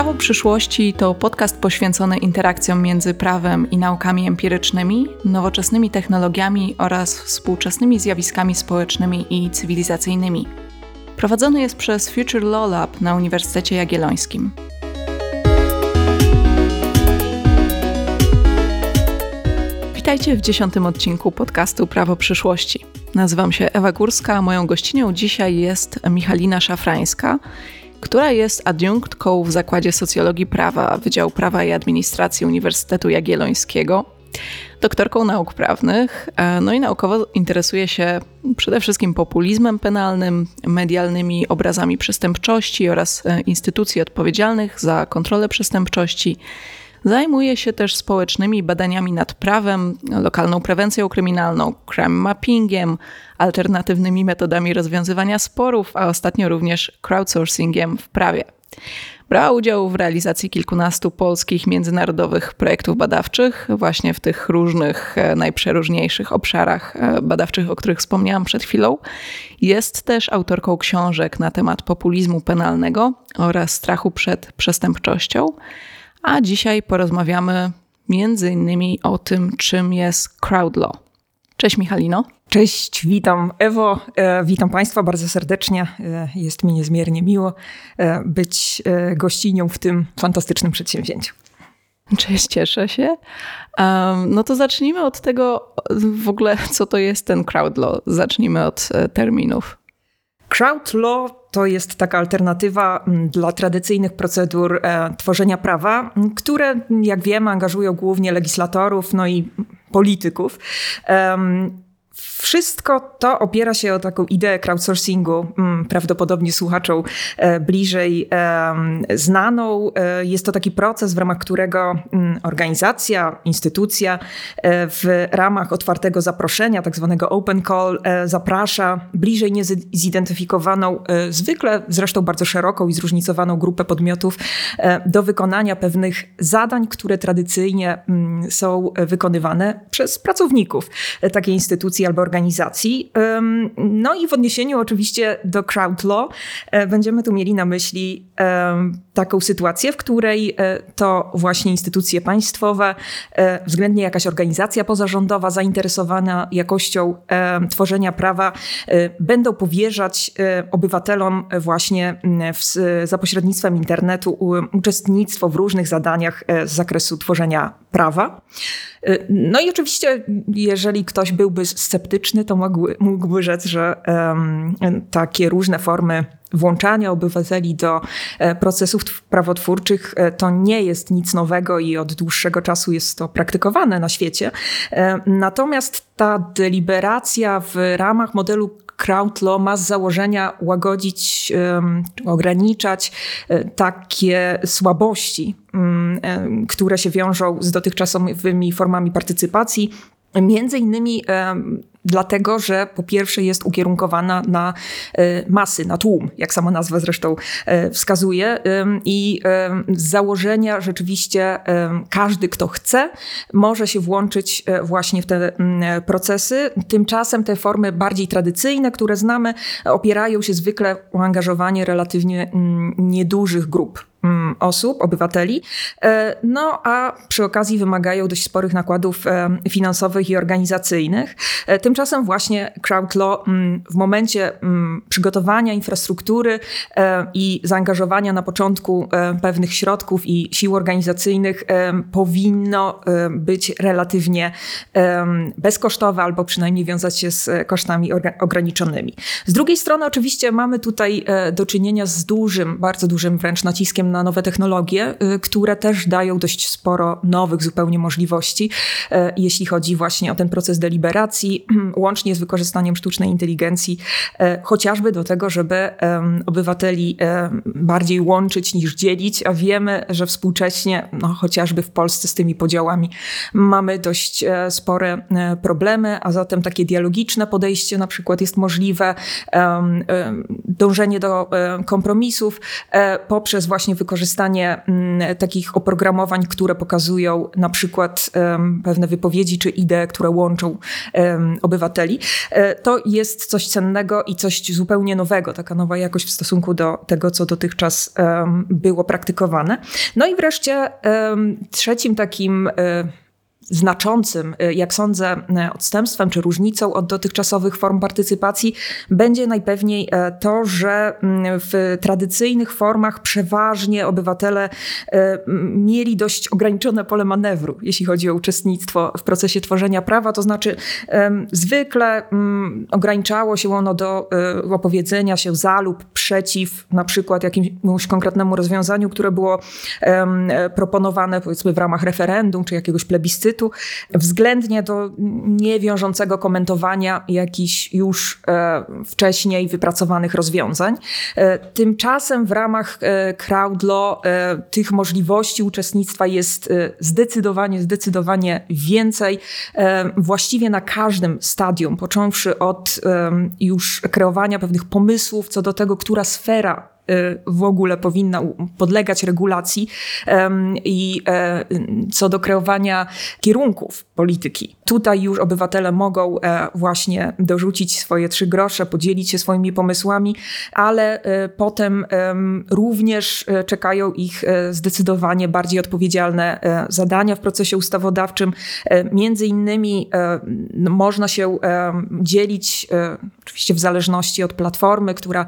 Prawo przyszłości to podcast poświęcony interakcjom między prawem i naukami empirycznymi, nowoczesnymi technologiami oraz współczesnymi zjawiskami społecznymi i cywilizacyjnymi. Prowadzony jest przez Future Law Lab na Uniwersytecie Jagiellońskim. Witajcie w dziesiątym odcinku podcastu Prawo przyszłości. Nazywam się Ewa Górska, a moją gościnią dzisiaj jest Michalina Szafrańska, która jest adiunktką w Zakładzie Socjologii Prawa Wydziału Prawa i Administracji Uniwersytetu Jagiellońskiego, doktorką nauk prawnych, e, no i naukowo interesuje się przede wszystkim populizmem penalnym, medialnymi obrazami przestępczości oraz e, instytucji odpowiedzialnych za kontrolę przestępczości. Zajmuje się też społecznymi badaniami nad prawem, lokalną prewencją kryminalną, crime mappingiem, alternatywnymi metodami rozwiązywania sporów, a ostatnio również crowdsourcingiem w prawie. Brała udział w realizacji kilkunastu polskich międzynarodowych projektów badawczych, właśnie w tych różnych, e, najprzeróżniejszych obszarach e, badawczych, o których wspomniałam przed chwilą. Jest też autorką książek na temat populizmu penalnego oraz strachu przed przestępczością. A dzisiaj porozmawiamy między innymi o tym, czym jest crowd law. Cześć Michalino. Cześć, witam Ewo, e, witam Państwa bardzo serdecznie. E, jest mi niezmiernie miło e, być gościnią w tym fantastycznym przedsięwzięciu. Cześć, cieszę się. No to zacznijmy od tego w ogóle, co to jest ten crowd law. Zacznijmy od terminów. Crowd law to jest taka alternatywa dla tradycyjnych procedur e, tworzenia prawa, które, jak wiemy, angażują głównie legislatorów, no i polityków. Wszystko to opiera się o taką ideę crowdsourcingu, mm, prawdopodobnie słuchaczom e, bliżej znaną. E, jest to taki proces, w ramach którego mm, organizacja, instytucja e, w ramach otwartego zaproszenia, tak zwanego open call, zaprasza bliżej niezidentyfikowaną, zwykle zresztą bardzo szeroką i zróżnicowaną grupę podmiotów do wykonania pewnych zadań, które tradycyjnie mm, są wykonywane przez pracowników takiej instytucji albo organizacji. No i w odniesieniu oczywiście do crowd law e, będziemy tu mieli na myśli taką sytuację, w której e, to właśnie instytucje państwowe, e, względnie jakaś organizacja pozarządowa zainteresowana jakością tworzenia prawa, będą powierzać obywatelom właśnie w, za pośrednictwem internetu uczestnictwo w różnych zadaniach z zakresu tworzenia prawa. No i oczywiście, jeżeli ktoś byłby sceptyczny, to mógłby, mógłby rzec, że um, takie różne formy włączania obywateli do e, procesów prawotwórczych e, to nie jest nic nowego i od dłuższego czasu jest to praktykowane na świecie. E, natomiast ta deliberacja w ramach modelu crowd law ma z założenia łagodzić, ograniczać takie słabości, mm, które się wiążą z dotychczasowymi formami partycypacji. Między innymi Dlatego, że po pierwsze jest ukierunkowana na e, masy, na tłum, jak sama nazwa zresztą e, wskazuje. I z założenia rzeczywiście każdy, kto chce, może się włączyć e, właśnie w te procesy. Tymczasem te formy bardziej tradycyjne, które znamy, opierają się zwykle o angażowanie relatywnie niedużych grup osób, obywateli, e, no a przy okazji wymagają dość sporych nakładów e, finansowych i organizacyjnych. E, tymczasem właśnie CrowdLaw mm, w momencie mm, przygotowania infrastruktury i zaangażowania na początku pewnych środków i sił organizacyjnych powinno być relatywnie bezkosztowe albo przynajmniej wiązać się z kosztami ograniczonymi. Z drugiej strony oczywiście mamy tutaj do czynienia z dużym, bardzo dużym wręcz naciskiem na nowe technologie, y, które też dają dość sporo nowych zupełnie możliwości, y, jeśli chodzi właśnie o ten proces deliberacji, łącznie z wykorzystaniem sztucznej inteligencji, y, chociażby do tego, żeby obywateli bardziej łączyć niż dzielić, a wiemy, że współcześnie, no, chociażby w Polsce z tymi podziałami mamy dość e, spore e, problemy, a zatem takie dialogiczne podejście na przykład jest możliwe, dążenie do e, kompromisów poprzez właśnie wykorzystanie mm, takich oprogramowań, które pokazują na przykład pewne wypowiedzi czy idee, które łączą obywateli. E, to jest coś cennego i coś zupełnie nowego, taka nowa jakość w stosunku do tego, co dotychczas było praktykowane. No i wreszcie trzecim takim e, znaczącym, y, jak sądzę, y, odstępstwem czy różnicą od dotychczasowych form partycypacji będzie najpewniej e, to, że mm, w tradycyjnych formach przeważnie obywatele e, mieli dość ograniczone pole manewru, jeśli chodzi o uczestnictwo w procesie tworzenia prawa. To znaczy, zwykle mm, ograniczało się ono do e, opowiedzenia się za lub przeciw na przykład jakiemuś konkretnemu rozwiązaniu, które było proponowane powiedzmy w ramach referendum czy jakiegoś plebiscytu względnie do niewiążącego komentowania jakichś już e, wcześniej wypracowanych rozwiązań. E, tymczasem w ramach e, crowdlaw tych możliwości uczestnictwa jest zdecydowanie, zdecydowanie więcej. Właściwie na każdym stadium, począwszy od już kreowania pewnych pomysłów co do tego, która sfera w ogóle powinna podlegać regulacji i e, co do kreowania kierunków polityki. Tutaj już obywatele mogą e, właśnie dorzucić swoje trzy grosze, podzielić się swoimi pomysłami, ale e, potem również czekają ich zdecydowanie bardziej odpowiedzialne zadania w procesie ustawodawczym. Między innymi można się dzielić, oczywiście w zależności od platformy, która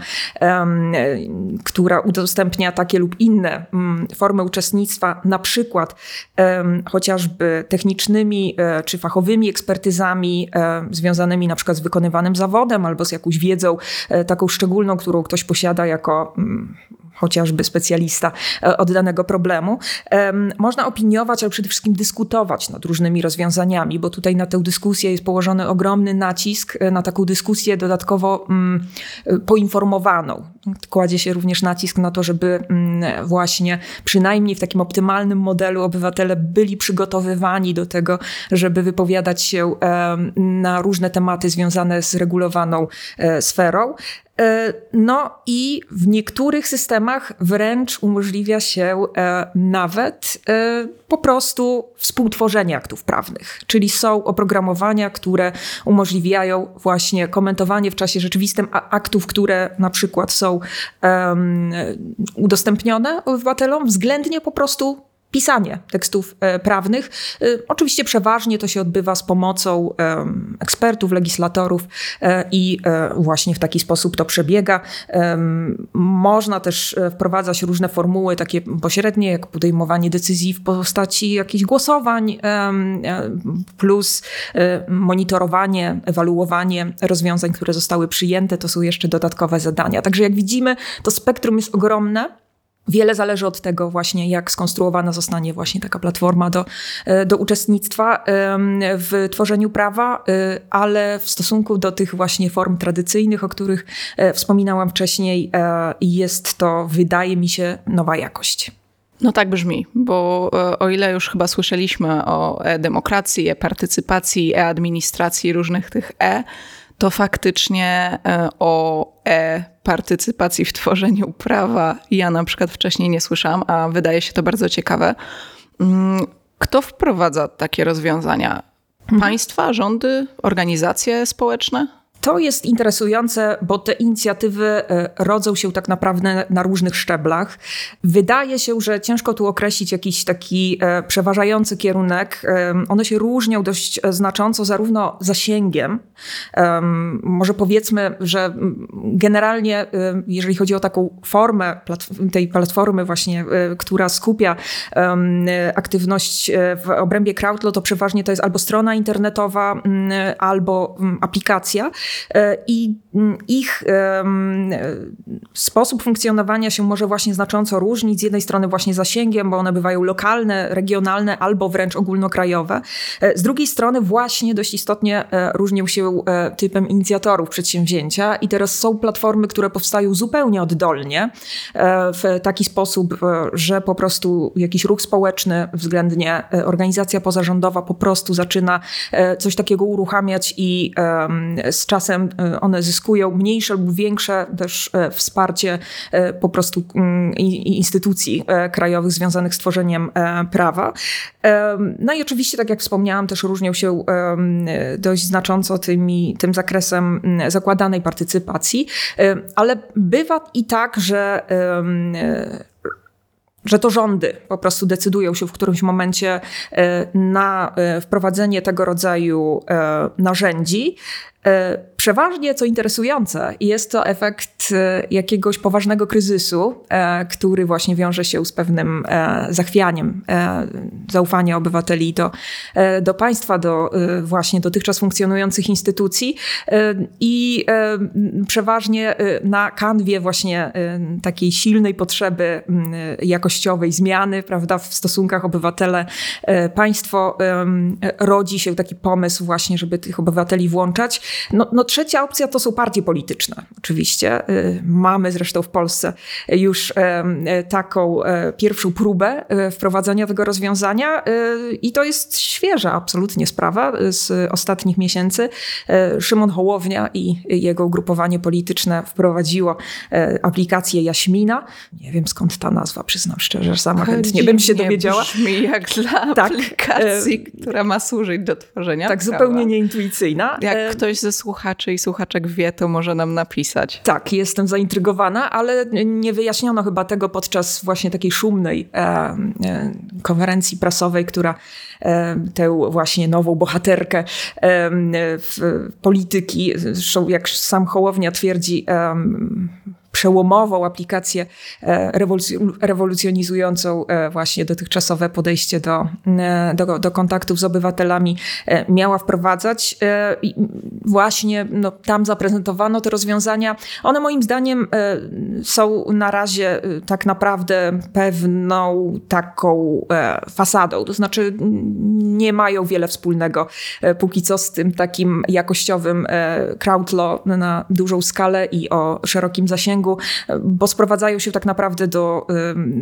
która udostępnia takie lub inne formy uczestnictwa, na przykład chociażby technicznymi e, czy fachowymi ekspertyzami e, związanymi na przykład z wykonywanym zawodem albo z jakąś wiedzą e, taką szczególną, którą ktoś posiada jako mm, chociażby specjalista e, od danego problemu. Można opiniować, ale przede wszystkim dyskutować nad różnymi rozwiązaniami, bo tutaj na tę dyskusję jest położony ogromny nacisk, e, na taką dyskusję dodatkowo mm, e, poinformowaną. Kładzie się również nacisk na to, żeby mm, właśnie przynajmniej w takim optymalnym modelu obywatele byli przygotowywani do tego, żeby wypowiadać się na różne tematy związane z regulowaną sferą. E, no i w niektórych systemach wręcz umożliwia się e, nawet e, po prostu współtworzenie aktów prawnych, czyli są oprogramowania, które umożliwiają właśnie komentowanie w czasie rzeczywistym aktów, które na przykład są udostępnione obywatelom, względnie po prostu pisanie tekstów e, prawnych. E, oczywiście przeważnie to się odbywa z pomocą ekspertów, legislatorów e, i właśnie w taki sposób to przebiega. Można też wprowadzać różne formuły takie pośrednie, jak podejmowanie decyzji w postaci jakichś głosowań, plus monitorowanie, ewaluowanie rozwiązań, które zostały przyjęte. To są jeszcze dodatkowe zadania. Także jak widzimy, to spektrum jest ogromne. Wiele zależy od tego właśnie, jak skonstruowana zostanie właśnie taka platforma do, e, do uczestnictwa w tworzeniu prawa, e, ale w stosunku do tych właśnie form tradycyjnych, o których e, wspominałam wcześniej, jest to, wydaje mi się, nowa jakość. No tak brzmi, bo o ile już chyba słyszeliśmy o e-demokracji, e-partycypacji, e-administracji, różnych tych e, to faktycznie o e-partycypacji w tworzeniu prawa ja na przykład wcześniej nie słyszałam, a wydaje się to bardzo ciekawe. Mm, kto wprowadza takie rozwiązania? Mhm. Państwa, rządy, organizacje społeczne? To jest interesujące, bo te inicjatywy e, rodzą się tak naprawdę na różnych szczeblach. Wydaje się, że ciężko tu określić jakiś taki e, przeważający kierunek. One się różnią dość znacząco zarówno zasięgiem. Może powiedzmy, że generalnie, jeżeli chodzi o taką formę tej platformy właśnie, e, która skupia aktywność w obrębie crowdlaw, to przeważnie to jest albo strona internetowa, albo aplikacja. E, i mm, ich sposób funkcjonowania się może właśnie znacząco różnić. Z jednej strony właśnie zasięgiem, bo one bywają lokalne, regionalne albo wręcz ogólnokrajowe. E, z drugiej strony właśnie dość istotnie e, różnią się typem inicjatorów przedsięwzięcia i teraz są platformy, które powstają zupełnie oddolnie, w taki sposób, że po prostu jakiś ruch społeczny, względnie organizacja pozarządowa po prostu zaczyna coś takiego uruchamiać i z czasem one zyskują mniejsze lub większe też wsparcie po prostu mm, instytucji krajowych związanych z tworzeniem prawa. No i oczywiście, tak jak wspomniałam, też różnią się dość znacząco tymi, tym zakresem zakładanej partycypacji, ale bywa i tak, że że to rządy po prostu decydują się w którymś momencie e, na e, wprowadzenie tego rodzaju e, narzędzi. Przeważnie, co interesujące, jest to efekt e, jakiegoś poważnego kryzysu, e, który właśnie wiąże się z pewnym e, zachwianiem zaufania obywateli do, do państwa, do właśnie dotychczas funkcjonujących instytucji i przeważnie na kanwie właśnie takiej silnej potrzeby jakościowej zmiany, prawda, w stosunkach obywatele-państwo rodzi się taki pomysł właśnie, żeby tych obywateli włączać. No, no trzecia opcja to są partie polityczne, oczywiście. Y, mamy zresztą w Polsce już taką e, pierwszą próbę e, wprowadzenia tego rozwiązania y, i to jest świeża absolutnie sprawa z ostatnich miesięcy. E, Szymon Hołownia i jego ugrupowanie polityczne wprowadziło aplikację Jaśmina. Nie wiem skąd ta nazwa, przyznam szczerze, sama chętnie bym się dowiedziała. brzmi jak dla tak, aplikacji, która ma służyć do tworzenia Tak, prawa. zupełnie nieintuicyjna. Jak ktoś ze słuchaczy i słuchaczek wie, to może nam napisać. Tak, jestem zaintrygowana, ale nie wyjaśniono chyba tego podczas właśnie takiej szumnej e, e, konferencji prasowej, która e, tę właśnie nową bohaterkę w polityki, zresztą jak sam Hołownia twierdzi, przełomową aplikację e, rewolucjonizującą e, właśnie dotychczasowe podejście do, e, do, do kontaktów z obywatelami miała wprowadzać. Właśnie no, tam zaprezentowano te rozwiązania. One moim zdaniem są na razie tak naprawdę pewną taką fasadą, to znaczy nie mają wiele wspólnego póki co z tym takim jakościowym crowdlaw na dużą skalę i o szerokim zasięgu bo sprowadzają się tak naprawdę do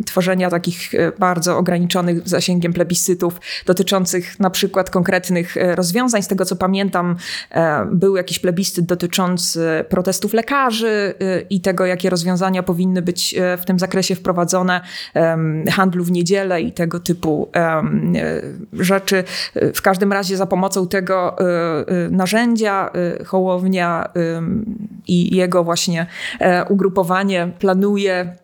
tworzenia takich e, bardzo ograniczonych zasięgiem plebiscytów dotyczących na przykład konkretnych e, rozwiązań. Z tego co pamiętam, e, był jakiś plebiscyt dotyczący protestów lekarzy i tego, jakie rozwiązania powinny być w tym zakresie wprowadzone, handlu w niedzielę i tego typu rzeczy. W każdym razie za pomocą tego narzędzia Hołownia i jego właśnie ugrupowania ugrupowanie planuje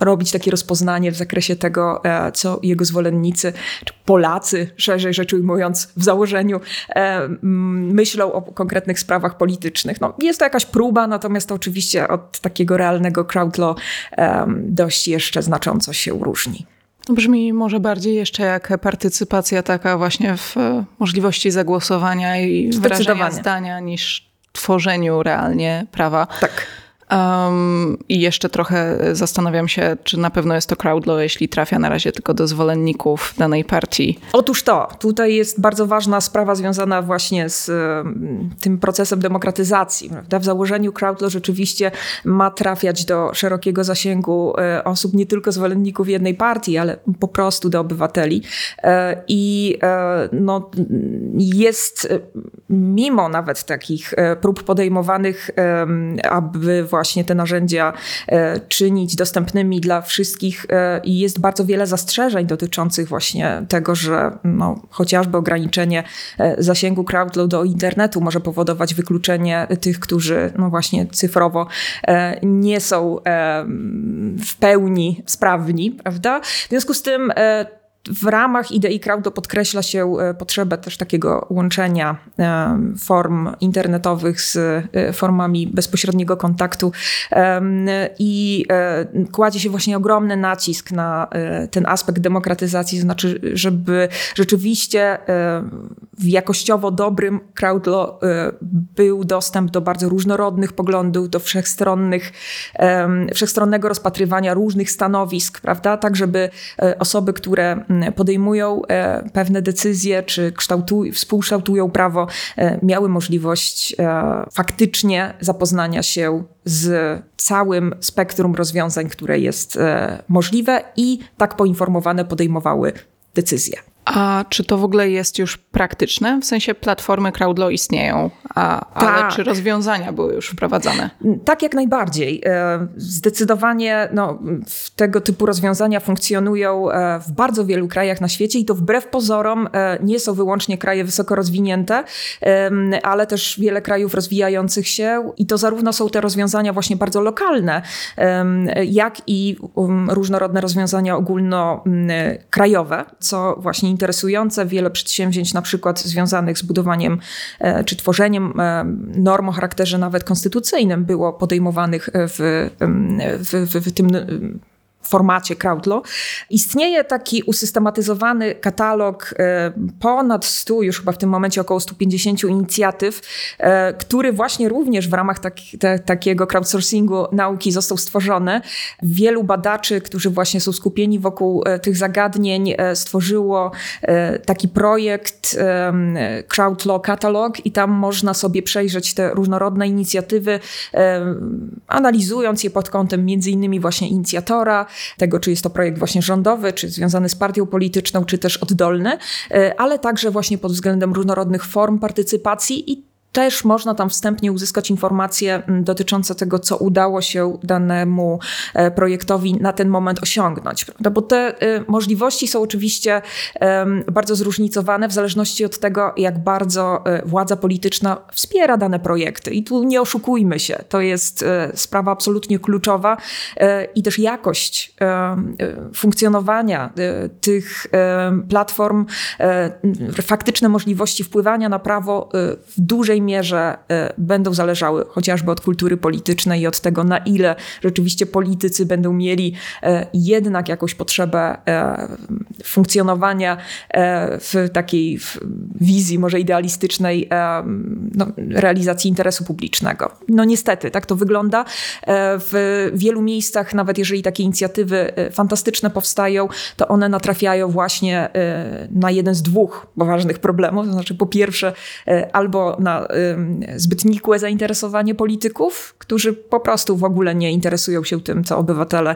robić takie rozpoznanie w zakresie tego, e, co jego zwolennicy, czy Polacy, szerzej rzecz ujmując, w założeniu e, myślą o konkretnych sprawach politycznych. No, jest to jakaś próba, natomiast to oczywiście od takiego realnego crowdlaw dość jeszcze znacząco się różni. Brzmi może bardziej jeszcze jak partycypacja taka właśnie w możliwości zagłosowania i wyrażenia zdania niż tworzeniu realnie prawa. Tak. Um, I jeszcze trochę zastanawiam się, czy na pewno jest to crowdlaw, jeśli trafia na razie tylko do zwolenników danej partii. Otóż to. Tutaj jest bardzo ważna sprawa związana właśnie z tym procesem demokratyzacji. Prawda? W założeniu crowdlaw rzeczywiście ma trafiać do szerokiego zasięgu e, osób, nie tylko zwolenników jednej partii, ale po prostu do obywateli. E, I e, no, jest mimo nawet takich prób podejmowanych, aby właśnie właśnie te narzędzia e, czynić dostępnymi dla wszystkich e, i jest bardzo wiele zastrzeżeń dotyczących właśnie tego, że no, chociażby ograniczenie e, zasięgu crowdload do internetu może powodować wykluczenie tych, którzy no właśnie cyfrowo nie są w pełni sprawni, prawda? W związku z tym w ramach idei crowdo podkreśla się e, potrzebę też takiego łączenia e, form internetowych z e, formami bezpośredniego kontaktu. I kładzie się właśnie ogromny nacisk na ten aspekt demokratyzacji, znaczy, żeby rzeczywiście w jakościowo dobrym crowdlaw był dostęp do bardzo różnorodnych poglądów, do wszechstronnych, wszechstronnego rozpatrywania różnych stanowisk, prawda, tak żeby osoby, które podejmują pewne decyzje, czy kształtuj, współkształtują prawo, miały możliwość faktycznie zapoznania się z całym spektrum rozwiązań, które jest możliwe i tak poinformowane podejmowały decyzje. A czy to w ogóle jest już praktyczne? W sensie platformy Crowdlaw istnieją, a, ale tak. czy rozwiązania były już wprowadzane? Tak, jak najbardziej. E, zdecydowanie no, tego typu rozwiązania funkcjonują e, w bardzo wielu krajach na świecie i to wbrew pozorom e, nie są wyłącznie kraje wysoko rozwinięte, ale też wiele krajów rozwijających się i to zarówno są te rozwiązania właśnie bardzo lokalne, jak i um, różnorodne rozwiązania ogólnokrajowe, co właśnie interesujące. Wiele przedsięwzięć, na przykład związanych z budowaniem e, czy tworzeniem e, norm o charakterze nawet konstytucyjnym, było podejmowanych w, w, w, w tym formacie Crowdlaw. Istnieje taki usystematyzowany katalog e, ponad 100, już chyba w tym momencie około 150 inicjatyw, e, który właśnie również w ramach taki, te, takiego crowdsourcingu nauki został stworzony. Wielu badaczy, którzy właśnie są skupieni wokół e, tych zagadnień, stworzyło taki projekt Crowdlaw Catalog i tam można sobie przejrzeć te różnorodne inicjatywy, analizując je pod kątem między innymi właśnie inicjatora, tego, czy jest to projekt właśnie rządowy, czy związany z partią polityczną, czy też oddolny, e, ale także właśnie pod względem różnorodnych form partycypacji i też można tam wstępnie uzyskać informacje mm, dotyczące tego, co udało się danemu e, projektowi na ten moment osiągnąć. Prawda? Bo te e, możliwości są oczywiście bardzo zróżnicowane w zależności od tego, jak bardzo e, władza polityczna wspiera dane projekty. I tu nie oszukujmy się, to jest sprawa absolutnie kluczowa i też jakość funkcjonowania tych platform, faktyczne możliwości wpływania na prawo w dużej dużej mierze y, będą zależały chociażby od kultury politycznej i od tego, na ile rzeczywiście politycy będą mieli y, jednak jakąś potrzebę y, funkcjonowania w takiej wizji może idealistycznej no, realizacji interesu publicznego. No niestety, tak to wygląda. W wielu miejscach, nawet jeżeli takie inicjatywy fantastyczne powstają, to one natrafiają właśnie na jeden z dwóch poważnych problemów. To znaczy, po pierwsze, albo na zbyt nikłe zainteresowanie polityków, którzy po prostu w ogóle nie interesują się tym, co obywatele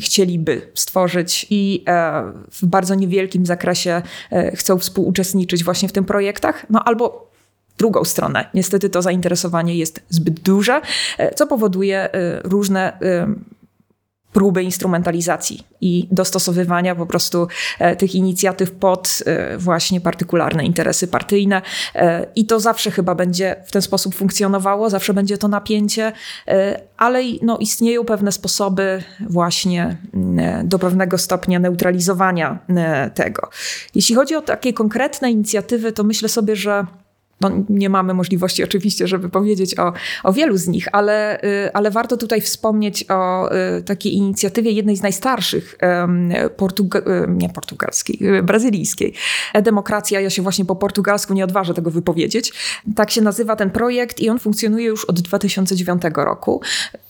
chcieliby stworzyć i e, w bardzo niewielkim zakresie e, chcą współuczestniczyć właśnie w tym projektach, no albo drugą stronę. Niestety to zainteresowanie jest zbyt duże, e, co powoduje różne próby instrumentalizacji i dostosowywania po prostu e, tych inicjatyw pod e, właśnie partykularne interesy partyjne. E, I to zawsze chyba będzie w ten sposób funkcjonowało, zawsze będzie to napięcie, ale no, istnieją pewne sposoby właśnie mm, do pewnego stopnia neutralizowania tego. Jeśli chodzi o takie konkretne inicjatywy, to myślę sobie, że no, nie mamy możliwości oczywiście, żeby powiedzieć o, o wielu z nich, ale, y, ale warto tutaj wspomnieć o y, takiej inicjatywie jednej z najstarszych, portuga y, nie portugalskiej, brazylijskiej. E-demokracja, ja się właśnie po portugalsku nie odważę tego wypowiedzieć. Tak się nazywa ten projekt i on funkcjonuje już od 2009 roku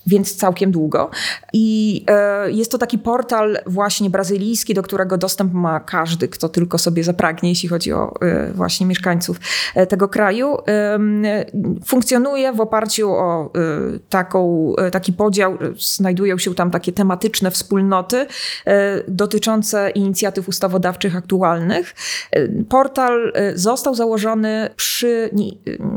więc całkiem długo. I e, jest to taki portal właśnie brazylijski, do którego dostęp ma każdy, kto tylko sobie zapragnie, jeśli chodzi o właśnie mieszkańców e, tego kraju. Funkcjonuje w oparciu o taką, taki podział, znajdują się tam takie tematyczne wspólnoty dotyczące inicjatyw ustawodawczych aktualnych. Portal został założony przy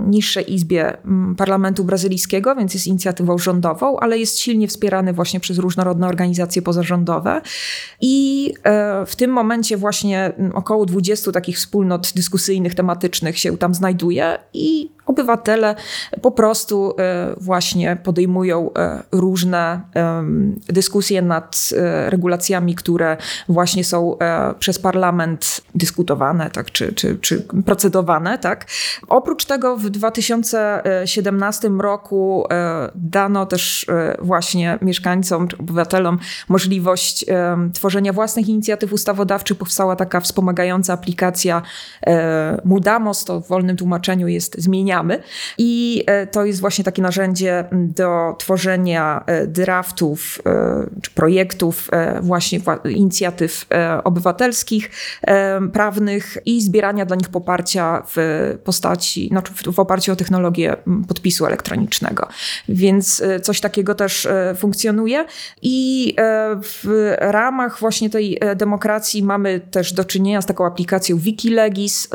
niższej izbie parlamentu brazylijskiego, więc jest inicjatywą rządową, ale jest silnie wspierany właśnie przez różnorodne organizacje pozarządowe. I w tym momencie właśnie około 20 takich wspólnot dyskusyjnych, tematycznych się tam znajduje i obywatele po prostu e, właśnie podejmują e, różne dyskusje nad regulacjami, które właśnie są przez parlament dyskutowane, tak, czy, czy, czy procedowane. Tak. Oprócz tego w 2017 roku dano też E, właśnie mieszkańcom czy obywatelom możliwość e, tworzenia własnych inicjatyw ustawodawczych. Powstała taka wspomagająca aplikacja e, Mudamos, to w wolnym tłumaczeniu jest Zmieniamy I to jest właśnie takie narzędzie do tworzenia draftów czy projektów, właśnie inicjatyw obywatelskich, prawnych i zbierania dla nich poparcia w postaci, znaczy w oparciu o technologię podpisu elektronicznego. Więc coś takiego też funkcjonuje. I w ramach właśnie tej demokracji mamy też do czynienia z taką aplikacją Wikilegis.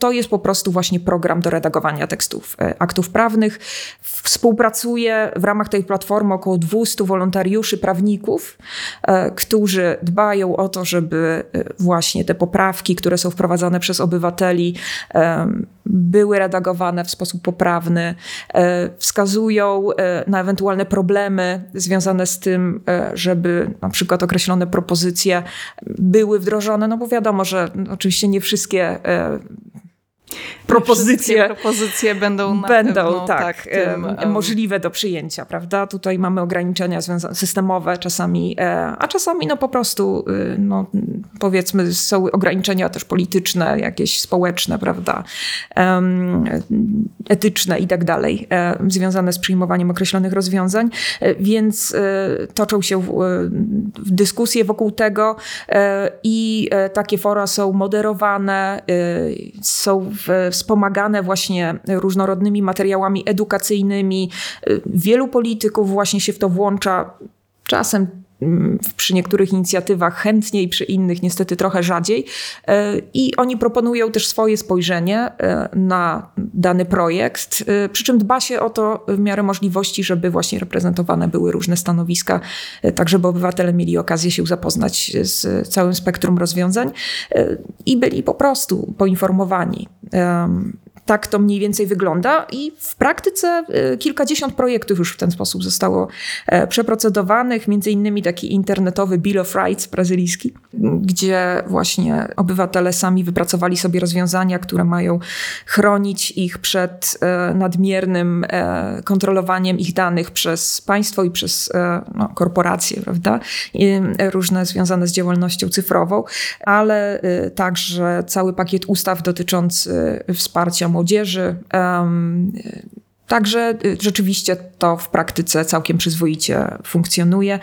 To jest po prostu właśnie program do redagowania tekstów e, aktów prawnych. Współpracuje w ramach tej platformy około 200 wolontariuszy, prawników, e, którzy dbają o to, żeby e, właśnie te poprawki, które są wprowadzane przez obywateli, były redagowane w sposób poprawny, wskazują na ewentualne problemy związane z tym, żeby na przykład określone propozycje były wdrożone, no bo wiadomo, że oczywiście nie wszystkie propozycje, propozycje będą, będą pewno, tak, tak tym, możliwe do przyjęcia, prawda? Tutaj mamy ograniczenia systemowe czasami, e, a czasami no po prostu y, no, powiedzmy są ograniczenia też polityczne, jakieś społeczne, prawda? etyczne i tak dalej, e, związane z przyjmowaniem określonych rozwiązań, e, więc toczą się dyskusje wokół tego i takie fora są moderowane, są wspomagane właśnie różnorodnymi materiałami edukacyjnymi. Wielu polityków właśnie się w to włącza. Czasem przy niektórych inicjatywach chętniej, przy innych niestety trochę rzadziej. E, I oni proponują też swoje spojrzenie e, na dany projekt, e, przy czym dba się o to w miarę możliwości, żeby właśnie reprezentowane były różne stanowiska, tak żeby obywatele mieli okazję się zapoznać z całym spektrum rozwiązań i byli po prostu poinformowani tak to mniej więcej wygląda i w praktyce y, kilkadziesiąt projektów już w ten sposób zostało e, przeprocedowanych, między innymi taki internetowy Bill of Rights brazylijski, gdzie właśnie obywatele sami wypracowali sobie rozwiązania, które mają chronić ich przed e, nadmiernym e, kontrolowaniem ich danych przez państwo i przez no, korporacje, prawda? I różne związane z działalnością cyfrową, ale także cały pakiet ustaw dotyczący wsparcia. Także y, rzeczywiście to w praktyce całkiem przyzwoicie funkcjonuje.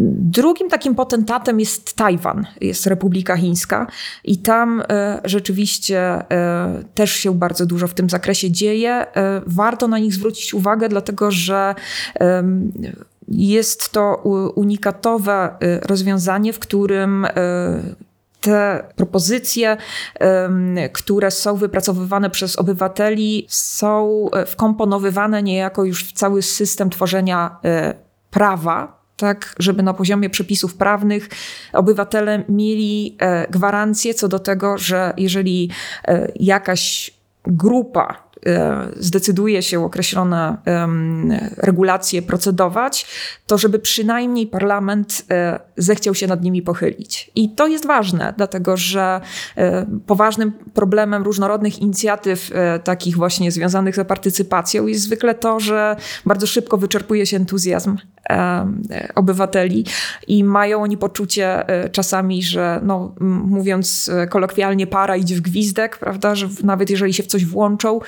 Drugim takim potentatem jest Tajwan, jest Republika Chińska i tam y, rzeczywiście y, też się bardzo dużo w tym zakresie dzieje. Warto na nich zwrócić uwagę, dlatego że jest to unikatowe rozwiązanie, w którym te propozycje, które są wypracowywane przez obywateli, są e, wkomponowywane niejako już w cały system tworzenia e, prawa, tak, żeby na poziomie przepisów prawnych obywatele mieli e, gwarancję co do tego, że jeżeli jakaś grupa zdecyduje się określone regulacje procedować, to żeby przynajmniej parlament e, zechciał się nad nimi pochylić. I to jest ważne, dlatego że e, poważnym problemem różnorodnych inicjatyw, takich właśnie związanych z partycypacją, jest zwykle to, że bardzo szybko wyczerpuje się entuzjazm obywateli i mają oni poczucie czasami, że no, mówiąc kolokwialnie, para idzie w gwizdek, prawda, że nawet jeżeli się w coś włączą,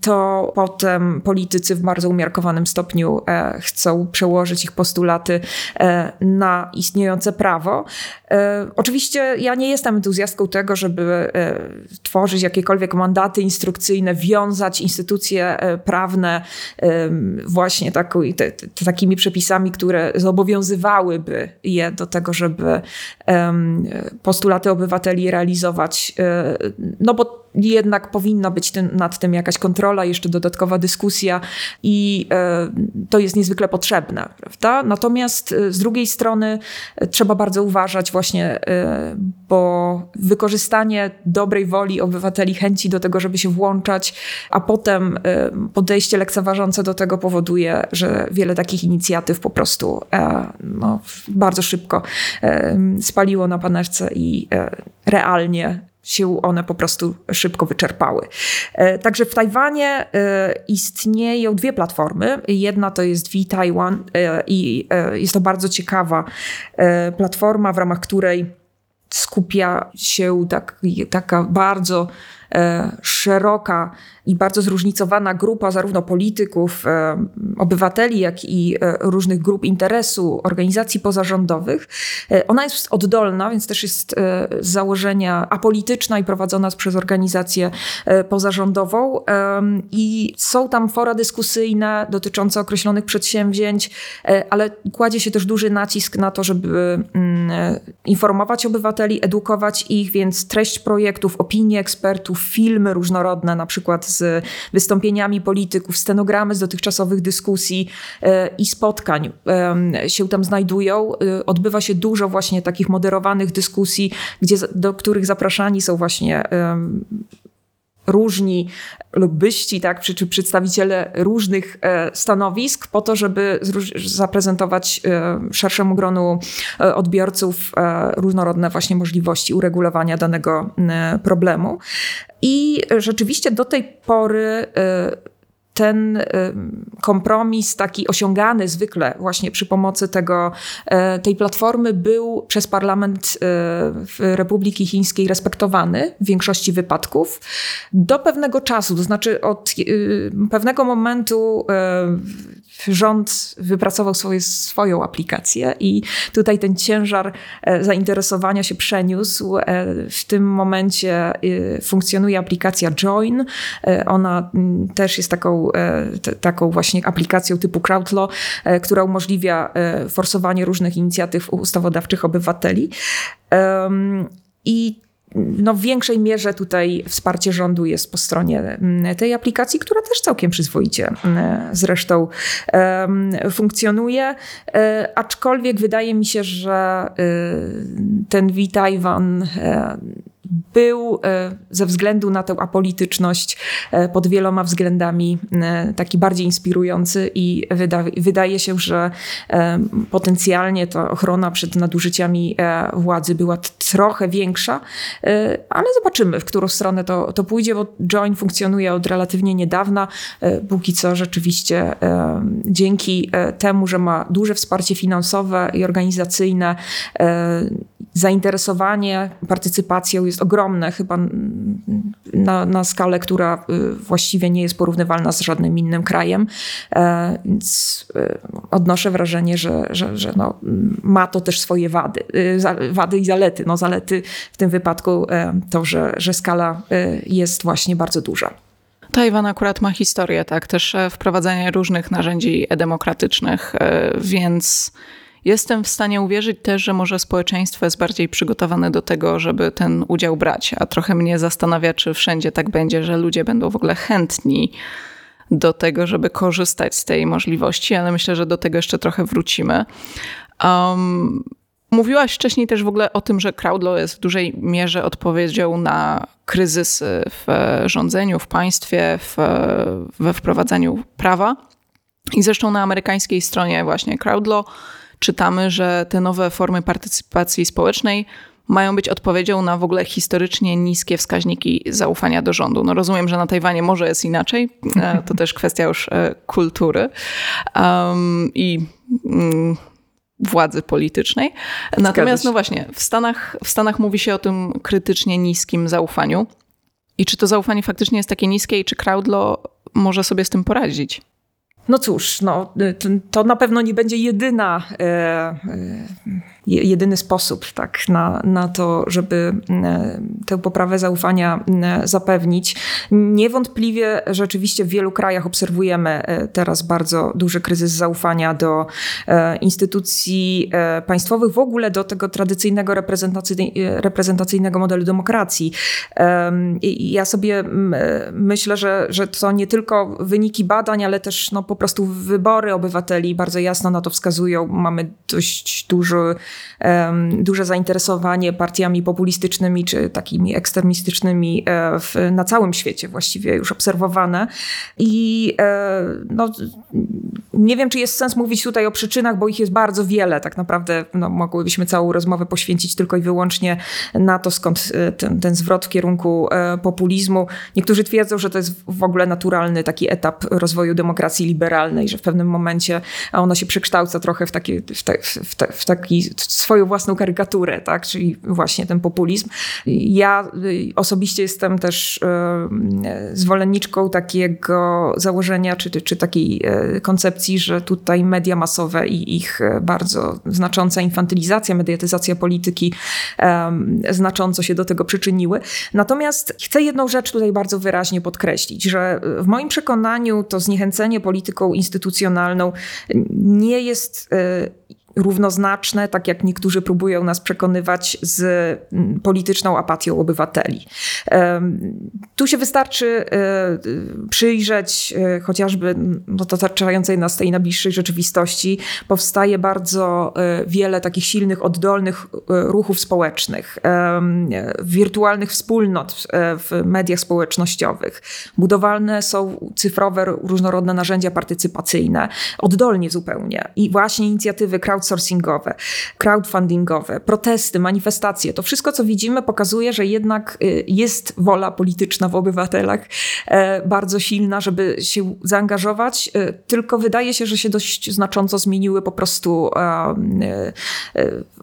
to potem politycy w bardzo umiarkowanym stopniu e, chcą przełożyć ich postulaty e, na istniejące prawo. E, oczywiście ja nie jestem entuzjastką tego, żeby tworzyć jakiekolwiek mandaty instrukcyjne, wiązać instytucje prawne właśnie takimi przepisami, które zobowiązywałyby je do tego, żeby postulaty obywateli realizować. No bo jednak powinna być tym, nad tym jakaś kontrola, jeszcze dodatkowa dyskusja i e, to jest niezwykle potrzebne, prawda? Natomiast e, z drugiej strony e, trzeba bardzo uważać właśnie, bo wykorzystanie dobrej woli obywateli, chęci do tego, żeby się włączać, a potem podejście lekceważące do tego powoduje, że wiele takich inicjatyw po prostu no, bardzo szybko spaliło na panewce i realnie się one po prostu szybko wyczerpały. E, także w Tajwanie e, istnieją dwie platformy. Jedna to jest V-Taiwan e, i jest to bardzo ciekawa platforma, w ramach której skupia się tak, taka bardzo szeroka i bardzo zróżnicowana grupa zarówno polityków, obywateli, jak i różnych grup interesu, organizacji pozarządowych. Ona jest oddolna, więc też jest z założenia apolityczna i prowadzona przez organizację pozarządową. I są tam fora dyskusyjne dotyczące określonych przedsięwzięć, ale kładzie się też duży nacisk na to, żeby mm, informować obywateli, edukować ich, więc treść projektów, opinie ekspertów, filmy różnorodne, na przykład z wystąpieniami polityków, stenogramy z dotychczasowych dyskusji e, i spotkań się tam znajdują. E, odbywa się dużo właśnie takich moderowanych dyskusji, gdzie, do których zapraszani są właśnie różni lobbyści, tak, czy, czy przedstawiciele różnych e, stanowisk po to, żeby zaprezentować e, szerszemu gronu e, odbiorców różnorodne właśnie możliwości uregulowania danego problemu. I rzeczywiście do tej pory ten y, kompromis taki osiągany zwykle właśnie przy pomocy tego, e, tej platformy był przez parlament e, Republiki Chińskiej respektowany w większości wypadków. Do pewnego czasu, to znaczy od y, pewnego momentu e, rząd wypracował swoje, swoją aplikację i tutaj ten ciężar zainteresowania się przeniósł. W tym momencie funkcjonuje aplikacja Join. Ona też jest taką E, taką właśnie aplikacją typu Crowdlaw, e, która umożliwia e, forsowanie różnych inicjatyw ustawodawczych obywateli. I no w większej mierze tutaj wsparcie rządu jest po stronie tej aplikacji, która też całkiem przyzwoicie zresztą funkcjonuje. Aczkolwiek wydaje mi się, że ten Witajwan był e, ze względu na tę apolityczność e, pod wieloma względami e, taki bardziej inspirujący i wyda, wydaje się, że potencjalnie ta ochrona przed nadużyciami władzy była trochę większa, ale zobaczymy, w którą stronę to, to pójdzie, bo Join funkcjonuje od relatywnie niedawna. Póki co rzeczywiście dzięki temu, że ma duże wsparcie finansowe i organizacyjne, zainteresowanie partycypacją jest ogromne, chyba na, na skalę, która y, właściwie nie jest porównywalna z żadnym innym krajem. E, więc y, odnoszę wrażenie, że, że, że no, ma to też swoje wady, y, wady i zalety. No, zalety w tym wypadku e, to, że, że skala jest właśnie bardzo duża. Tajwan akurat ma historię, tak, też e, wprowadzania różnych narzędzi demokratycznych, więc Jestem w stanie uwierzyć też, że może społeczeństwo jest bardziej przygotowane do tego, żeby ten udział brać, a trochę mnie zastanawia, czy wszędzie tak będzie, że ludzie będą w ogóle chętni do tego, żeby korzystać z tej możliwości, ale myślę, że do tego jeszcze trochę wrócimy. Um, mówiłaś wcześniej też w ogóle o tym, że crowdlaw jest w dużej mierze odpowiedzią na kryzysy w rządzeniu, w państwie, w, we wprowadzaniu prawa. I zresztą na amerykańskiej stronie właśnie crowdlaw czytamy, że te nowe formy partycypacji społecznej mają być odpowiedzią na w ogóle historycznie niskie wskaźniki zaufania do rządu. No rozumiem, że na Tajwanie może jest inaczej, e, to też kwestia już e, kultury um, i um, władzy politycznej. Natomiast no właśnie, w Stanach, w Stanach mówi się o tym krytycznie niskim zaufaniu. I czy to zaufanie faktycznie jest takie niskie i czy Crowdlaw może sobie z tym poradzić? No cóż, no, to na pewno nie będzie jedyna e, e, jedyny sposób tak, na, na to, żeby e, tę poprawę zaufania e, zapewnić. Niewątpliwie rzeczywiście w wielu krajach obserwujemy e, teraz bardzo duży kryzys zaufania do instytucji państwowych, w ogóle do tego tradycyjnego reprezentacyjnego modelu demokracji. Ja sobie myślę, że, że to nie tylko wyniki badań, ale też no, po prostu wybory obywateli bardzo jasno na to wskazują. Mamy dość duży duże zainteresowanie partiami populistycznymi czy takimi ekstremistycznymi e, w, na całym świecie właściwie już obserwowane. I e, no, nie wiem, czy jest sens mówić tutaj o przyczynach, bo ich jest bardzo wiele. Tak naprawdę no, mogłybyśmy całą rozmowę poświęcić tylko i wyłącznie na to, skąd e, ten, ten zwrot w kierunku populizmu. Niektórzy twierdzą, że to jest w ogóle naturalny taki etap rozwoju demokracji liberalnej, że w pewnym momencie ona się przekształca trochę w, takie, w, te, w, te, w taki swoją własną karykaturę, tak? czyli właśnie ten populizm. Ja y, osobiście jestem też zwolenniczką takiego założenia, czy, czy takiej koncepcji, że tutaj media masowe i ich bardzo znacząca infantylizacja, mediatyzacja polityki znacząco się do tego przyczyniły. Natomiast chcę jedną rzecz tutaj bardzo wyraźnie podkreślić, że w moim przekonaniu to zniechęcenie polityką instytucjonalną nie jest równoznaczne, tak jak niektórzy próbują nas przekonywać, z mm, polityczną apatią obywateli. Tu się wystarczy e, przyjrzeć e, chociażby otaczającej nas tej najbliższej rzeczywistości. Powstaje bardzo e, wiele takich silnych, oddolnych ruchów społecznych, wirtualnych wspólnot w mediach społecznościowych. Budowane są cyfrowe, różnorodne narzędzia partycypacyjne, oddolnie zupełnie. I właśnie inicjatywy crowd crowdsourcingowe, crowdfundingowe, protesty, manifestacje, to wszystko, co widzimy, pokazuje, że jednak y, jest wola polityczna w obywatelach e, bardzo silna, żeby się zaangażować, e, tylko wydaje się, że się dość znacząco zmieniły po prostu e,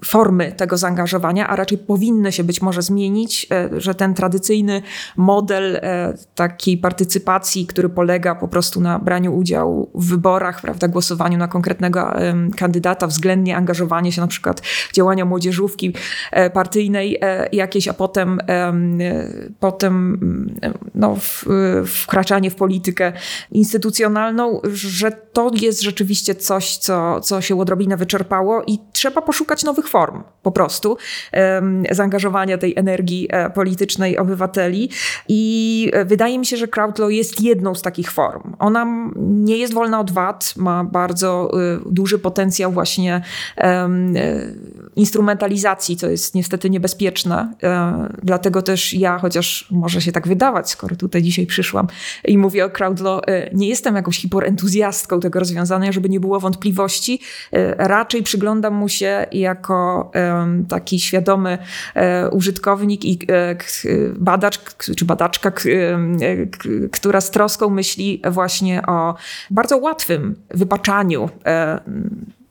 formy tego zaangażowania, a raczej powinny się być może zmienić, że ten tradycyjny model takiej partycypacji, który polega po prostu na braniu udziału w wyborach, prawda, głosowaniu na konkretnego kandydata względem względnie angażowanie się na przykład w działania młodzieżówki e, partyjnej e, jakieś, a potem, e, potem no, wkraczanie w politykę instytucjonalną, że to jest rzeczywiście coś, co, co się odrobinę wyczerpało i trzeba poszukać nowych form po prostu zaangażowania tej energii politycznej obywateli i wydaje mi się, że crowdlaw jest jedną z takich form. Ona nie jest wolna od wad, ma bardzo duży potencjał właśnie E, instrumentalizacji, co jest niestety niebezpieczne. E, dlatego też ja, chociaż może się tak wydawać, skoro tutaj dzisiaj przyszłam i mówię o crowdlaw, e, nie jestem jakąś hiperentuzjastką tego rozwiązania, żeby nie było wątpliwości. Raczej przyglądam mu się jako taki świadomy użytkownik i badacz, czy badaczka, która z troską myśli właśnie o bardzo łatwym wypaczaniu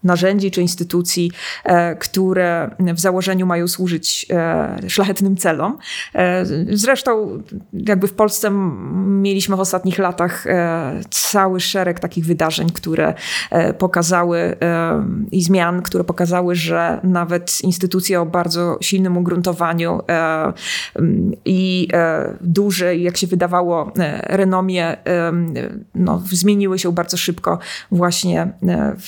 narzędzi czy instytucji, e, które w założeniu mają służyć e, szlachetnym celom. E, zresztą jakby w Polsce mieliśmy w ostatnich latach cały szereg takich wydarzeń, które pokazały i zmian, które pokazały, że nawet instytucje o bardzo silnym ugruntowaniu i dużej, jak się wydawało, renomie no, zmieniły się bardzo szybko właśnie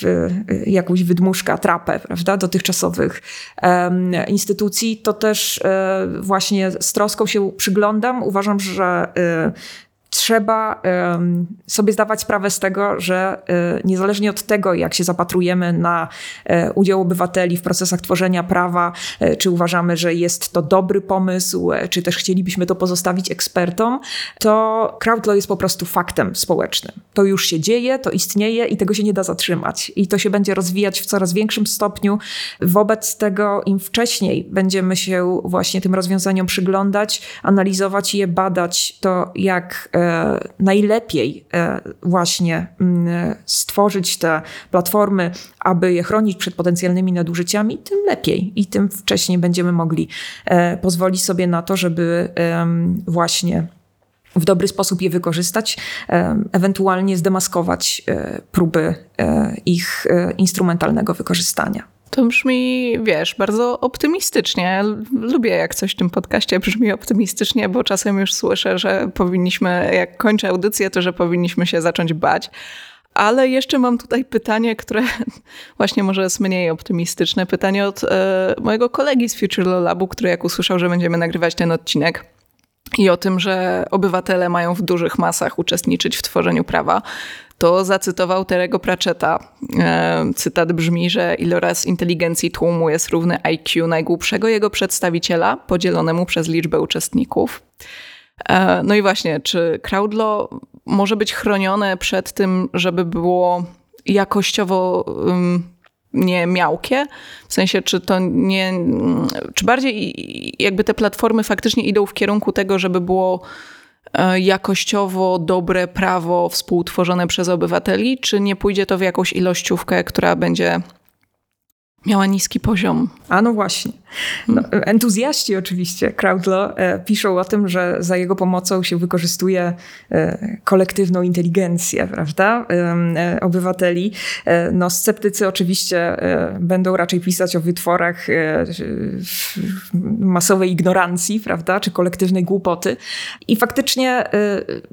w, jak jakąś wydmuszkę, atrapę, prawda, dotychczasowych um, instytucji, to też e, właśnie z troską się przyglądam. Uważam, że e, trzeba sobie zdawać sprawę z tego, że e, niezależnie od tego, jak się zapatrujemy na e, udział obywateli w procesach tworzenia prawa, e, czy uważamy, że jest to dobry pomysł, czy też chcielibyśmy to pozostawić ekspertom, to crowdlaw jest po prostu faktem społecznym. To już się dzieje, to istnieje i tego się nie da zatrzymać. I to się będzie rozwijać w coraz większym stopniu. Wobec tego im wcześniej będziemy się właśnie tym rozwiązaniom przyglądać, analizować je, badać, to jak najlepiej e, właśnie mm, stworzyć te platformy, aby je chronić przed potencjalnymi nadużyciami, tym lepiej i tym wcześniej będziemy mogli e, pozwolić sobie na to, żeby właśnie w dobry sposób je wykorzystać, ewentualnie zdemaskować próby ich instrumentalnego wykorzystania. To brzmi, wiesz, bardzo optymistycznie. Lubię, jak coś w tym podcaście brzmi optymistycznie, bo czasem już słyszę, że powinniśmy, jak kończę audycję, to że powinniśmy się zacząć bać. Ale jeszcze mam tutaj pytanie, które właśnie może jest mniej optymistyczne. Pytanie od e, mojego kolegi z Future Labu, który jak usłyszał, że będziemy nagrywać ten odcinek, i o tym, że obywatele mają w dużych masach uczestniczyć w tworzeniu prawa, to zacytował Terego Pratchetta. E, cytat brzmi, że iloraz inteligencji tłumu jest równy IQ najgłupszego jego przedstawiciela podzielonemu przez liczbę uczestników. E, no i właśnie, czy crowdlaw może być chronione przed tym, żeby było jakościowo nie miałkie? W sensie, czy to nie, czy bardziej jakby te platformy faktycznie idą w kierunku tego, żeby było jakościowo dobre prawo współtworzone przez obywateli, czy nie pójdzie to w jakąś ilościówkę, która będzie miała niski poziom. A no właśnie. No, entuzjaści oczywiście Crowdlaw e, piszą o tym, że za jego pomocą się wykorzystuje e, kolektywną inteligencję, prawda, e, obywateli. No, sceptycy oczywiście będą raczej pisać o wytworach masowej ignorancji, prawda, czy kolektywnej głupoty. I faktycznie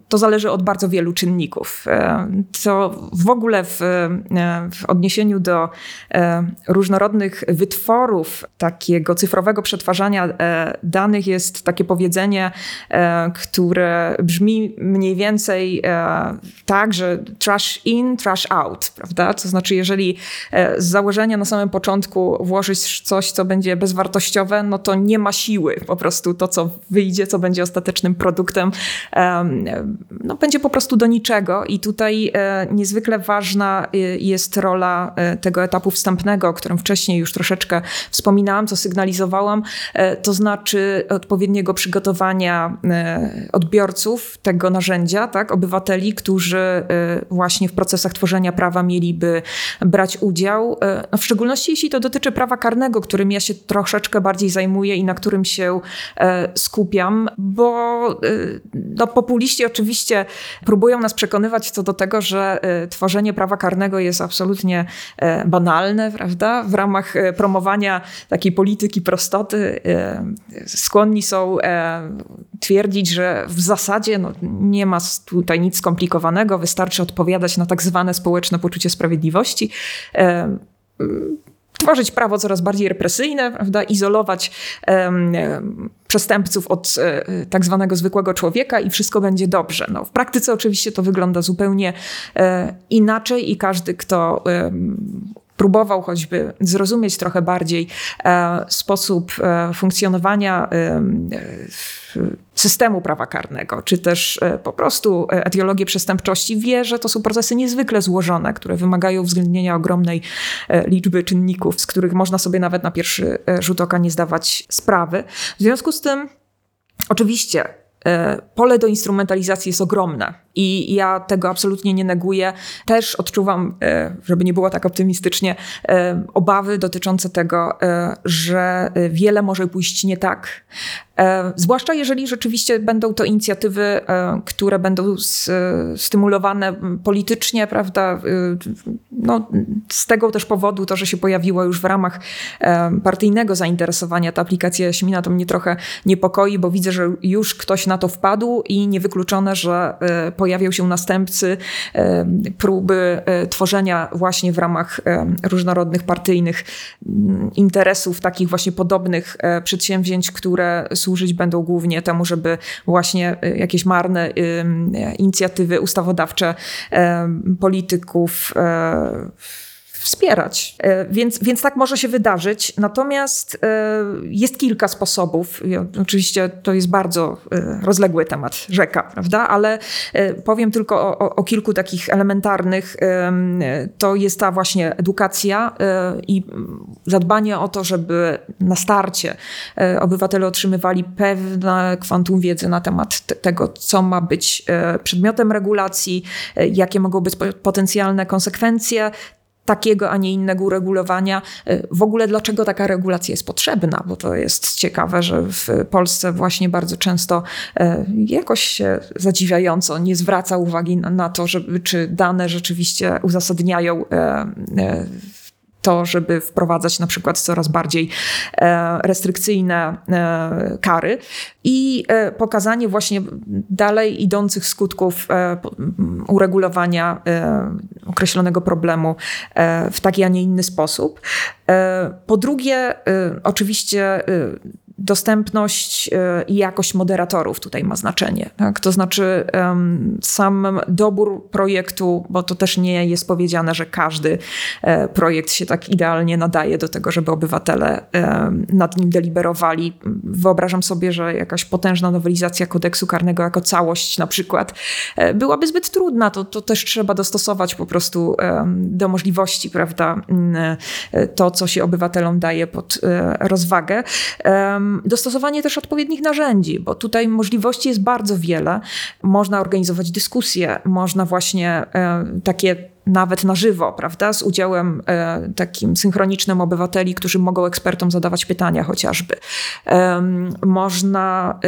to zależy od bardzo wielu czynników. To w ogóle w, w odniesieniu do różnorodnych wytworów takiego takiego cyfrowego przetwarzania e, danych jest takie powiedzenie, e, które brzmi mniej więcej e, tak, że trash in, trash out, prawda? To znaczy, jeżeli z założenia na samym początku włożyć coś, co będzie bezwartościowe, no to nie ma siły. Po prostu to, co wyjdzie, co będzie ostatecznym produktem, no będzie po prostu do niczego. I tutaj niezwykle ważna jest rola tego etapu wstępnego, o którym wcześniej już troszeczkę wspominałam, co sygnalizuje sygnalizowałam, e, to znaczy odpowiedniego przygotowania e, odbiorców tego narzędzia, tak, obywateli, którzy e, właśnie w procesach tworzenia prawa mieliby brać udział. No w szczególności jeśli to dotyczy prawa karnego, którym ja się troszeczkę bardziej zajmuję i na którym się skupiam, bo no, populiści oczywiście próbują nas przekonywać co do tego, że tworzenie prawa karnego jest absolutnie banalne, prawda? W ramach promowania takiej polityki polityki prostoty e, skłonni są e, twierdzić, że w zasadzie no, nie ma tutaj nic skomplikowanego, wystarczy odpowiadać na tak zwane społeczne poczucie sprawiedliwości e, tworzyć prawo coraz bardziej represyjne, prawda? izolować um, przestępców od um, tak zwanego zwykłego człowieka i wszystko będzie dobrze. No, w praktyce oczywiście to wygląda zupełnie um, inaczej i każdy, kto próbował choćby zrozumieć trochę bardziej e, sposób e, funkcjonowania e, systemu prawa karnego, czy też po prostu etiologię przestępczości, wie, że to są procesy niezwykle złożone, które wymagają uwzględnienia ogromnej liczby czynników, z których można sobie nawet na pierwszy rzut oka nie zdawać sprawy. W związku z tym, oczywiście, pole do instrumentalizacji jest ogromne i ja tego absolutnie nie neguję. Też odczuwam, e, żeby nie było tak optymistycznie, e, obawy dotyczące tego, e, że wiele może pójść nie tak. Zwłaszcza jeżeli rzeczywiście będą to inicjatywy, które będą stymulowane politycznie, prawda? No, z tego też powodu to, że się pojawiło już w ramach partyjnego zainteresowania ta aplikacja Jaśmina, to mnie trochę niepokoi, bo widzę, że już ktoś na to wpadł i niewykluczone, że po pojawią się następcy, próby e, tworzenia właśnie w ramach różnorodnych partyjnych mm, interesów, takich właśnie podobnych e, przedsięwzięć, które służyć będą głównie temu, żeby właśnie e, jakieś marne inicjatywy ustawodawcze polityków wspierać. E, więc, więc tak może się wydarzyć. Natomiast e, jest kilka sposobów. Oczywiście to jest bardzo e, rozległy temat, rzeka, prawda? Ale powiem tylko o, o, o kilku takich elementarnych. To jest ta właśnie edukacja i zadbanie o to, żeby na starcie obywatele otrzymywali pewne kwantum wiedzy na temat tego, co ma być przedmiotem regulacji, jakie mogą być potencjalne konsekwencje takiego, a nie innego uregulowania. W ogóle dlaczego taka regulacja jest potrzebna, bo to jest ciekawe, że w Polsce właśnie bardzo często e, jakoś się zadziwiająco nie zwraca uwagi na, to, żeby, czy dane rzeczywiście uzasadniają e, e, to, żeby wprowadzać na przykład coraz bardziej e, restrykcyjne e, kary i e, pokazanie właśnie dalej idących skutków uregulowania określonego problemu w taki, a nie inny sposób. Po drugie, oczywiście dostępność e, i jakość moderatorów tutaj ma znaczenie. Tak? To znaczy sam dobór projektu, bo to też nie jest powiedziane, że każdy e, projekt się tak idealnie nadaje do tego, żeby obywatele nad nim deliberowali. Wyobrażam sobie, że jakaś potężna nowelizacja kodeksu karnego jako całość na przykład e, byłaby zbyt trudna. To, to też trzeba dostosować po prostu do możliwości, prawda, to, co się obywatelom daje pod rozwagę. Dostosowanie też odpowiednich narzędzi, bo tutaj możliwości jest bardzo wiele. Można organizować dyskusje, można właśnie takie nawet na żywo, prawda, z udziałem e, takim synchronicznym obywateli, którzy mogą ekspertom zadawać pytania chociażby. E, można e,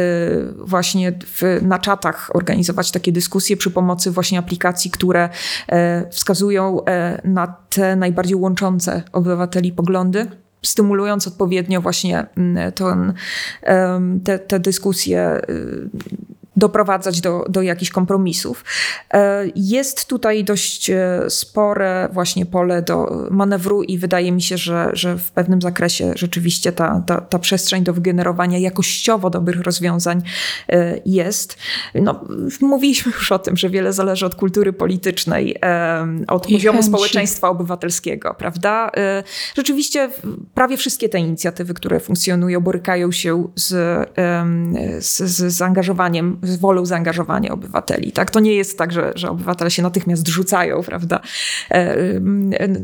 właśnie w, na czatach organizować takie dyskusje przy pomocy właśnie aplikacji, które e, wskazują e, na te najbardziej łączące obywateli poglądy stymulując odpowiednio właśnie ten, te, te dyskusje y, doprowadzać do, do jakichś kompromisów. E, jest tutaj dość e, spore właśnie pole do manewru i wydaje mi się, że, że w pewnym zakresie rzeczywiście ta, ta, ta przestrzeń do wygenerowania jakościowo dobrych rozwiązań e, jest. No, mówiliśmy już o tym, że wiele zależy od kultury politycznej, od poziomu chęci. społeczeństwa obywatelskiego, prawda? Rzeczywiście prawie wszystkie te inicjatywy, które funkcjonują, borykają się z, z, z zaangażowaniem wolą zaangażowania obywateli. Tak? To nie jest tak, że, że obywatele się natychmiast rzucają prawda, e,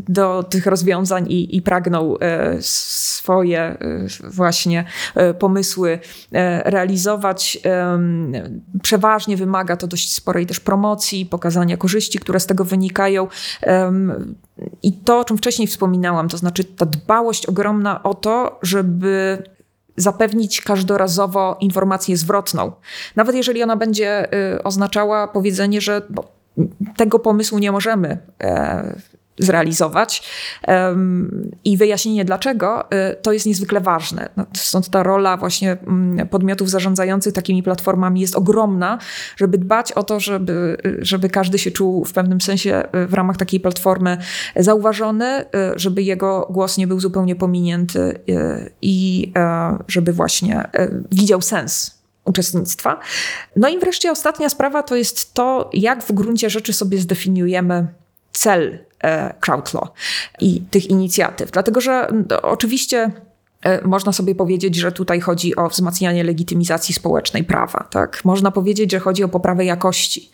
do tych rozwiązań i, i pragną e, swoje e, właśnie pomysły realizować. Przeważnie wymaga to dość sporej też promocji, pokazania korzyści, które z tego wynikają. I to, o czym wcześniej wspominałam, to znaczy ta dbałość ogromna o to, żeby zapewnić każdorazowo informację zwrotną. Nawet jeżeli ona będzie y, oznaczała powiedzenie, że tego pomysłu nie możemy e, zrealizować. I wyjaśnienie dlaczego y, to jest niezwykle ważne. No, stąd ta rola właśnie mm, podmiotów zarządzających takimi platformami jest ogromna, żeby dbać o to, żeby, żeby każdy się czuł w pewnym sensie y, w ramach takiej platformy zauważony, y, żeby jego głos nie był zupełnie pominięty i e, żeby właśnie e, widział sens uczestnictwa. No i wreszcie ostatnia sprawa to jest to, jak w gruncie rzeczy sobie zdefiniujemy cel e, crowdlaw i tych inicjatyw. Dlatego, że oczywiście E, można sobie powiedzieć, że tutaj chodzi o wzmacnianie legitymizacji społecznej prawa. Tak? Można powiedzieć, że chodzi o poprawę jakości.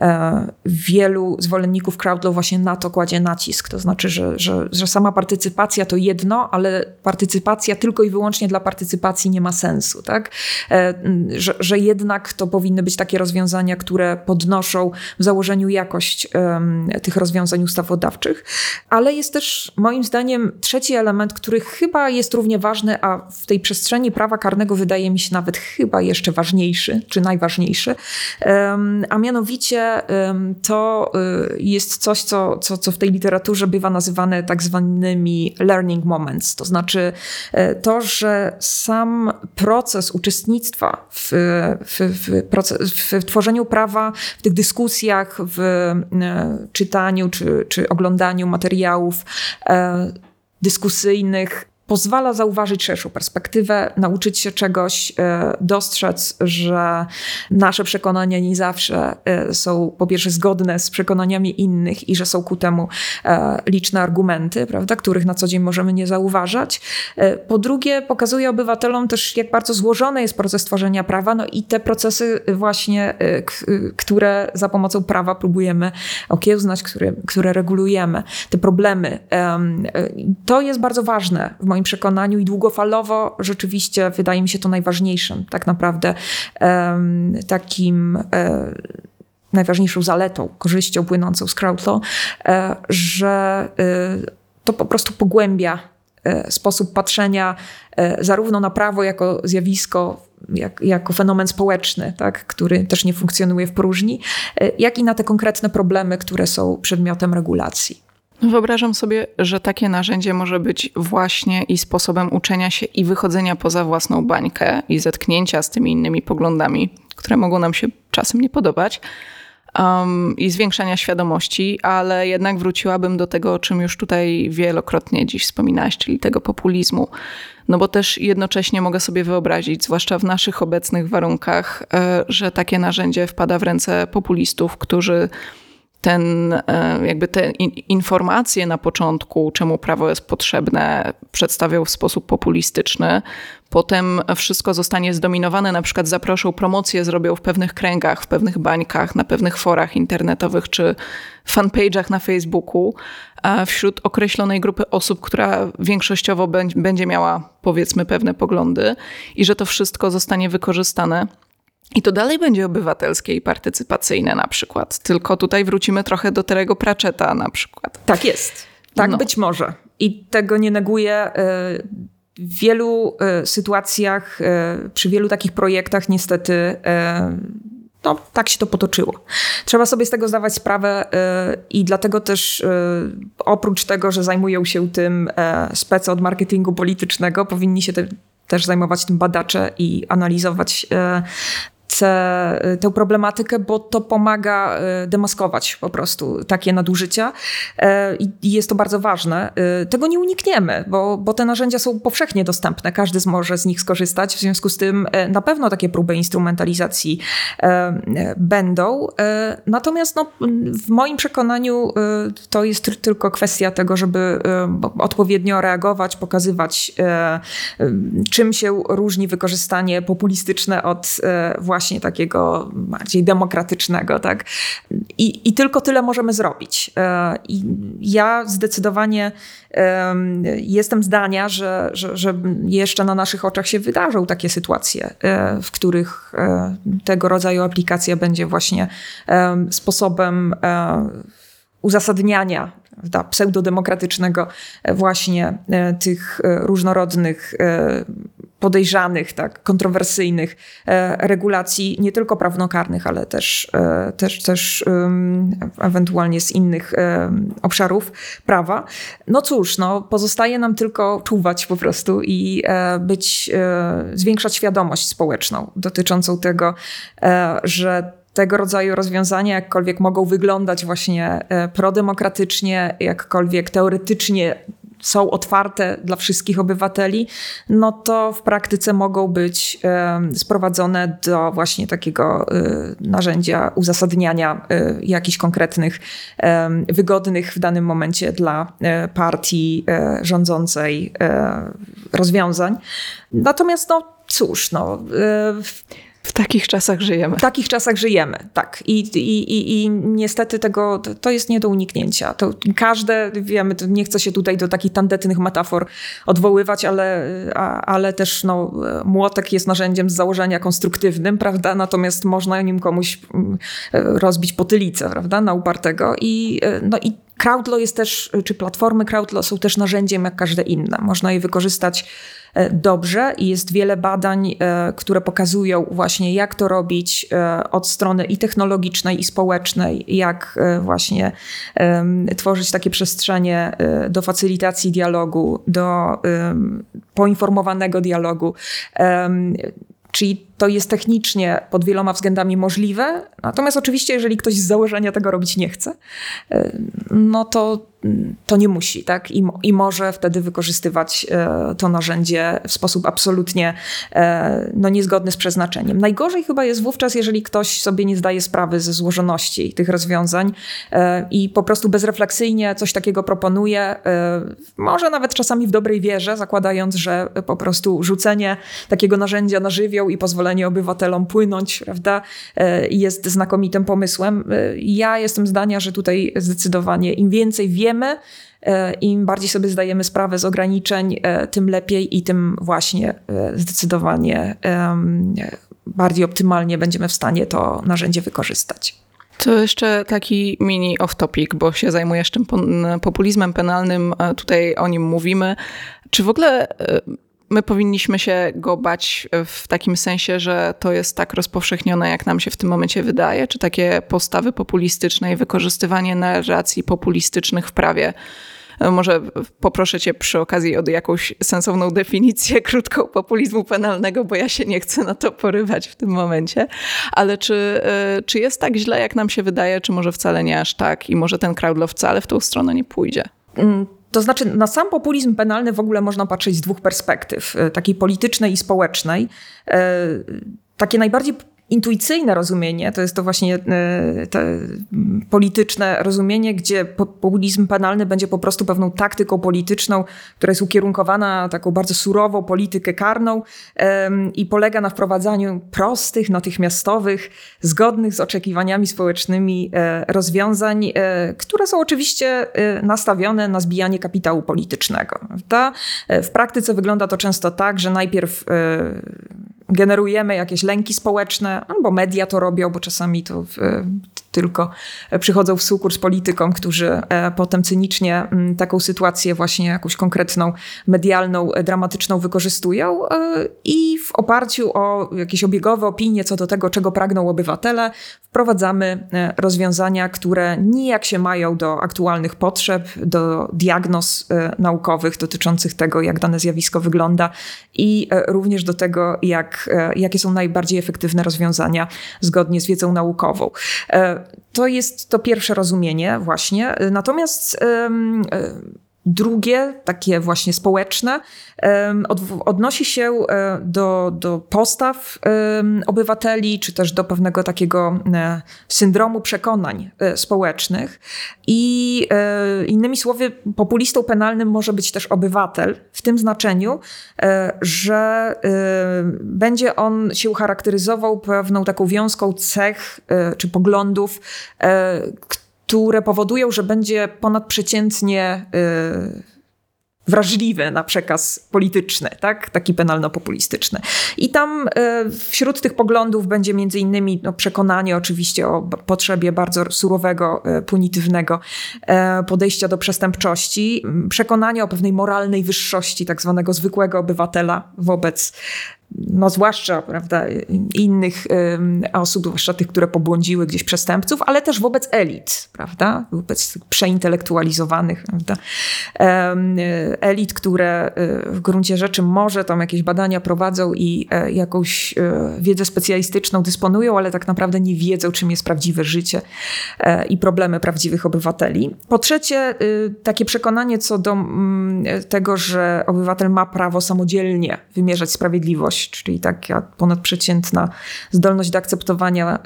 E, wielu zwolenników crowdlaw właśnie na to kładzie nacisk. To znaczy, że, że, że sama partycypacja to jedno, ale partycypacja tylko i wyłącznie dla partycypacji nie ma sensu. Tak? E, że, że jednak to powinny być takie rozwiązania, które podnoszą w założeniu jakość tych rozwiązań ustawodawczych. Ale jest też moim zdaniem trzeci element, który chyba jest równie ważny, ważny, a w tej przestrzeni prawa karnego wydaje mi się nawet chyba jeszcze ważniejszy, czy najważniejszy. A mianowicie to y, jest coś, co, co, co w tej literaturze bywa nazywane tak zwanymi learning moments. To znaczy e, to, że sam proces uczestnictwa w, w, w, w tworzeniu prawa, w tych dyskusjach, w e, czytaniu czy, czy oglądaniu materiałów e, dyskusyjnych pozwala zauważyć szerszą perspektywę, nauczyć się czegoś, e, dostrzec, że nasze przekonania nie zawsze e, są po pierwsze zgodne z przekonaniami innych i że są ku temu e, liczne argumenty, prawda, których na co dzień możemy nie zauważać. Po drugie, pokazuje obywatelom też, jak bardzo złożony jest proces tworzenia prawa, no i te procesy właśnie, które za pomocą prawa próbujemy okiełznać, które, które regulujemy, te problemy. To jest bardzo ważne w moim moim przekonaniu i długofalowo rzeczywiście wydaje mi się to najważniejszym, tak naprawdę takim e, najważniejszą zaletą, korzyścią płynącą z crowdlaw, e, że e, to po prostu pogłębia sposób patrzenia zarówno na prawo jako zjawisko, jak, jako fenomen społeczny, tak, który też nie funkcjonuje w próżni, jak i na te konkretne problemy, które są przedmiotem regulacji. Wyobrażam sobie, że takie narzędzie może być właśnie i sposobem uczenia się i wychodzenia poza własną bańkę i zetknięcia z tymi innymi poglądami, które mogą nam się czasem nie podobać. Um, i zwiększania świadomości, ale jednak wróciłabym do tego, o czym już tutaj wielokrotnie dziś wspominałaś, czyli tego populizmu. No bo też jednocześnie mogę sobie wyobrazić, zwłaszcza w naszych obecnych warunkach, e, że takie narzędzie wpada w ręce populistów, którzy ten, e, jakby te informacje na początku, czemu prawo jest potrzebne, przedstawiał w sposób populistyczny. Potem wszystko zostanie zdominowane, na przykład zaproszą promocję, zrobią w pewnych kręgach, w pewnych bańkach, na pewnych forach internetowych czy fanpage'ach na Facebooku wśród określonej grupy osób, która większościowo będzie miała powiedzmy pewne poglądy i że to wszystko zostanie wykorzystane i to dalej będzie obywatelskie i partycypacyjne na przykład. Tylko tutaj wrócimy trochę do Terego Pratchetta na przykład. Tak jest. Tak no. być może. I tego nie neguję. W wielu e, sytuacjach, e, przy wielu takich projektach niestety e, no, tak się to potoczyło. Trzeba sobie z tego zdawać sprawę i dlatego też oprócz tego, że zajmują się tym spece od marketingu politycznego, powinni się te, też zajmować tym badacze i analizować tę, tę problematykę, bo to pomaga e, demaskować po prostu takie nadużycia e, i jest to bardzo ważne. E, tego nie unikniemy, bo, bo te narzędzia są powszechnie dostępne, każdy może z nich skorzystać, w związku z tym na pewno takie próby instrumentalizacji będą. Natomiast no, w moim przekonaniu to jest tylko kwestia tego, żeby odpowiednio reagować, pokazywać czym się różni wykorzystanie populistyczne od właśnie właśnie takiego bardziej demokratycznego, tak? I, i tylko tyle możemy zrobić. E, I ja zdecydowanie jestem zdania, że, że, że jeszcze na naszych oczach się wydarzą takie sytuacje, e, w których e, tego rodzaju aplikacja będzie właśnie sposobem uzasadniania pseudodemokratycznego właśnie tych różnorodnych podejrzanych, tak, kontrowersyjnych e, regulacji, nie tylko prawnokarnych, ale też, e, też, też ewentualnie z innych obszarów prawa. No cóż, no, pozostaje nam tylko czuwać po prostu i e, być, zwiększać świadomość społeczną dotyczącą tego, że tego rodzaju rozwiązania, jakkolwiek mogą wyglądać właśnie prodemokratycznie, jakkolwiek teoretycznie są otwarte dla wszystkich obywateli, no to w praktyce mogą być sprowadzone do właśnie takiego y, narzędzia uzasadniania y, jakichś konkretnych, wygodnych w danym momencie dla e, partii rządzącej rozwiązań. Natomiast no cóż, no w takich czasach żyjemy. W takich czasach żyjemy, tak. I, i, i, i niestety tego, to jest nie do uniknięcia. To każde, wiemy, nie chcę się tutaj do takich tandetnych metafor odwoływać, ale, ale też no, młotek jest narzędziem z założenia konstruktywnym, prawda? Natomiast można nim komuś mm, rozbić potylicę, prawda? Na upartego. I, no, i Crowdlaw jest też, czy platformy Crowdlaw są też narzędziem jak każde inne. Można je wykorzystać E, dobrze i jest wiele badań, e, które pokazują właśnie, jak to robić e, od strony i technologicznej, i społecznej, jak właśnie tworzyć takie przestrzenie do facylitacji dialogu, do poinformowanego dialogu. Czyli to jest technicznie pod wieloma względami możliwe, natomiast oczywiście, jeżeli ktoś z założenia tego robić nie chce, no to to nie musi, tak? I, I może wtedy wykorzystywać e, to narzędzie w sposób absolutnie no, niezgodny z przeznaczeniem. Najgorzej chyba jest wówczas, jeżeli ktoś sobie nie zdaje sprawy ze złożoności tych rozwiązań i po prostu bezrefleksyjnie coś takiego proponuje, może nawet czasami w dobrej wierze, zakładając, że po prostu rzucenie takiego narzędzia na żywioł i pozwolenie obywatelom płynąć, prawda, e, jest znakomitym pomysłem. E, ja jestem zdania, że tutaj zdecydowanie im więcej wiemy, e, im bardziej sobie zdajemy sprawę z ograniczeń, tym lepiej i tym właśnie zdecydowanie bardziej optymalnie będziemy w stanie to narzędzie wykorzystać. To jeszcze taki mini off-topic, bo się zajmujesz tym populizmem penalnym, tutaj o nim mówimy. Czy w ogóle my powinniśmy się go bać w takim sensie, że to jest tak rozpowszechnione, jak nam się w tym momencie wydaje? Czy takie postawy populistyczne i wykorzystywanie narracji populistycznych w prawie? Może poproszę Cię przy okazji o jakąś sensowną definicję krótką populizmu penalnego, bo ja się nie chcę na to porywać w tym momencie. Ale czy, e, czy jest tak źle, jak nam się wydaje, czy może wcale nie aż tak i może ten crowdlaw wcale w tą stronę nie pójdzie? Mm, to znaczy, na sam populizm penalny w ogóle można patrzeć z dwóch perspektyw: e, takiej politycznej i społecznej. E, takie najbardziej intuicyjne rozumienie, to jest to właśnie polityczne rozumienie, gdzie populizm penalny będzie po prostu pewną taktyką polityczną, która jest ukierunkowana na taką bardzo surową politykę karną i polega na wprowadzaniu prostych, natychmiastowych, zgodnych z oczekiwaniami społecznymi e, rozwiązań, e, które są oczywiście e, nastawione na zbijanie kapitału politycznego. W praktyce wygląda to często tak, że najpierw generujemy jakieś lęki społeczne, albo media to robią, bo czasami to tylko przychodzą w sukurs politykom, którzy e, potem cynicznie mm, taką sytuację właśnie jakąś konkretną, medialną, e, dramatyczną wykorzystują e, i w oparciu o jakieś obiegowe opinie co do tego, czego pragną obywatele, wprowadzamy rozwiązania, które nijak się mają do aktualnych potrzeb, do diagnoz naukowych dotyczących tego, jak dane zjawisko wygląda i również do tego, jak, jakie są najbardziej efektywne rozwiązania zgodnie z wiedzą naukową. To jest to pierwsze rozumienie właśnie. Natomiast Drugie, takie właśnie społeczne, odnosi się e, do, do postaw obywateli, czy też do pewnego takiego e, syndromu przekonań e, społecznych. I innymi słowy, populistą penalnym może być też obywatel, w tym znaczeniu, że będzie on się charakteryzował pewną taką wiązką cech czy poglądów, które powodują, że będzie ponadprzeciętnie yy, wrażliwy na przekaz polityczny, tak? taki penalno-populistyczny. I tam y, wśród tych poglądów będzie między innymi no, przekonanie oczywiście o potrzebie bardzo surowego, y, punitywnego y, podejścia do przestępczości, przekonanie o pewnej moralnej wyższości tak zwanego zwykłego obywatela wobec no zwłaszcza prawda, innych osób, zwłaszcza tych, które pobłądziły gdzieś przestępców, ale też wobec elit, prawda, wobec przeintelektualizowanych prawda, elit, które e, w gruncie rzeczy może tam jakieś badania prowadzą i e, jakąś e, wiedzę specjalistyczną dysponują, ale tak naprawdę nie wiedzą, czym jest prawdziwe życie i problemy prawdziwych obywateli. Po trzecie, takie przekonanie co do mm, tego, że obywatel ma prawo samodzielnie wymierzać sprawiedliwość, czyli taka ponadprzeciętna zdolność do akceptowania y,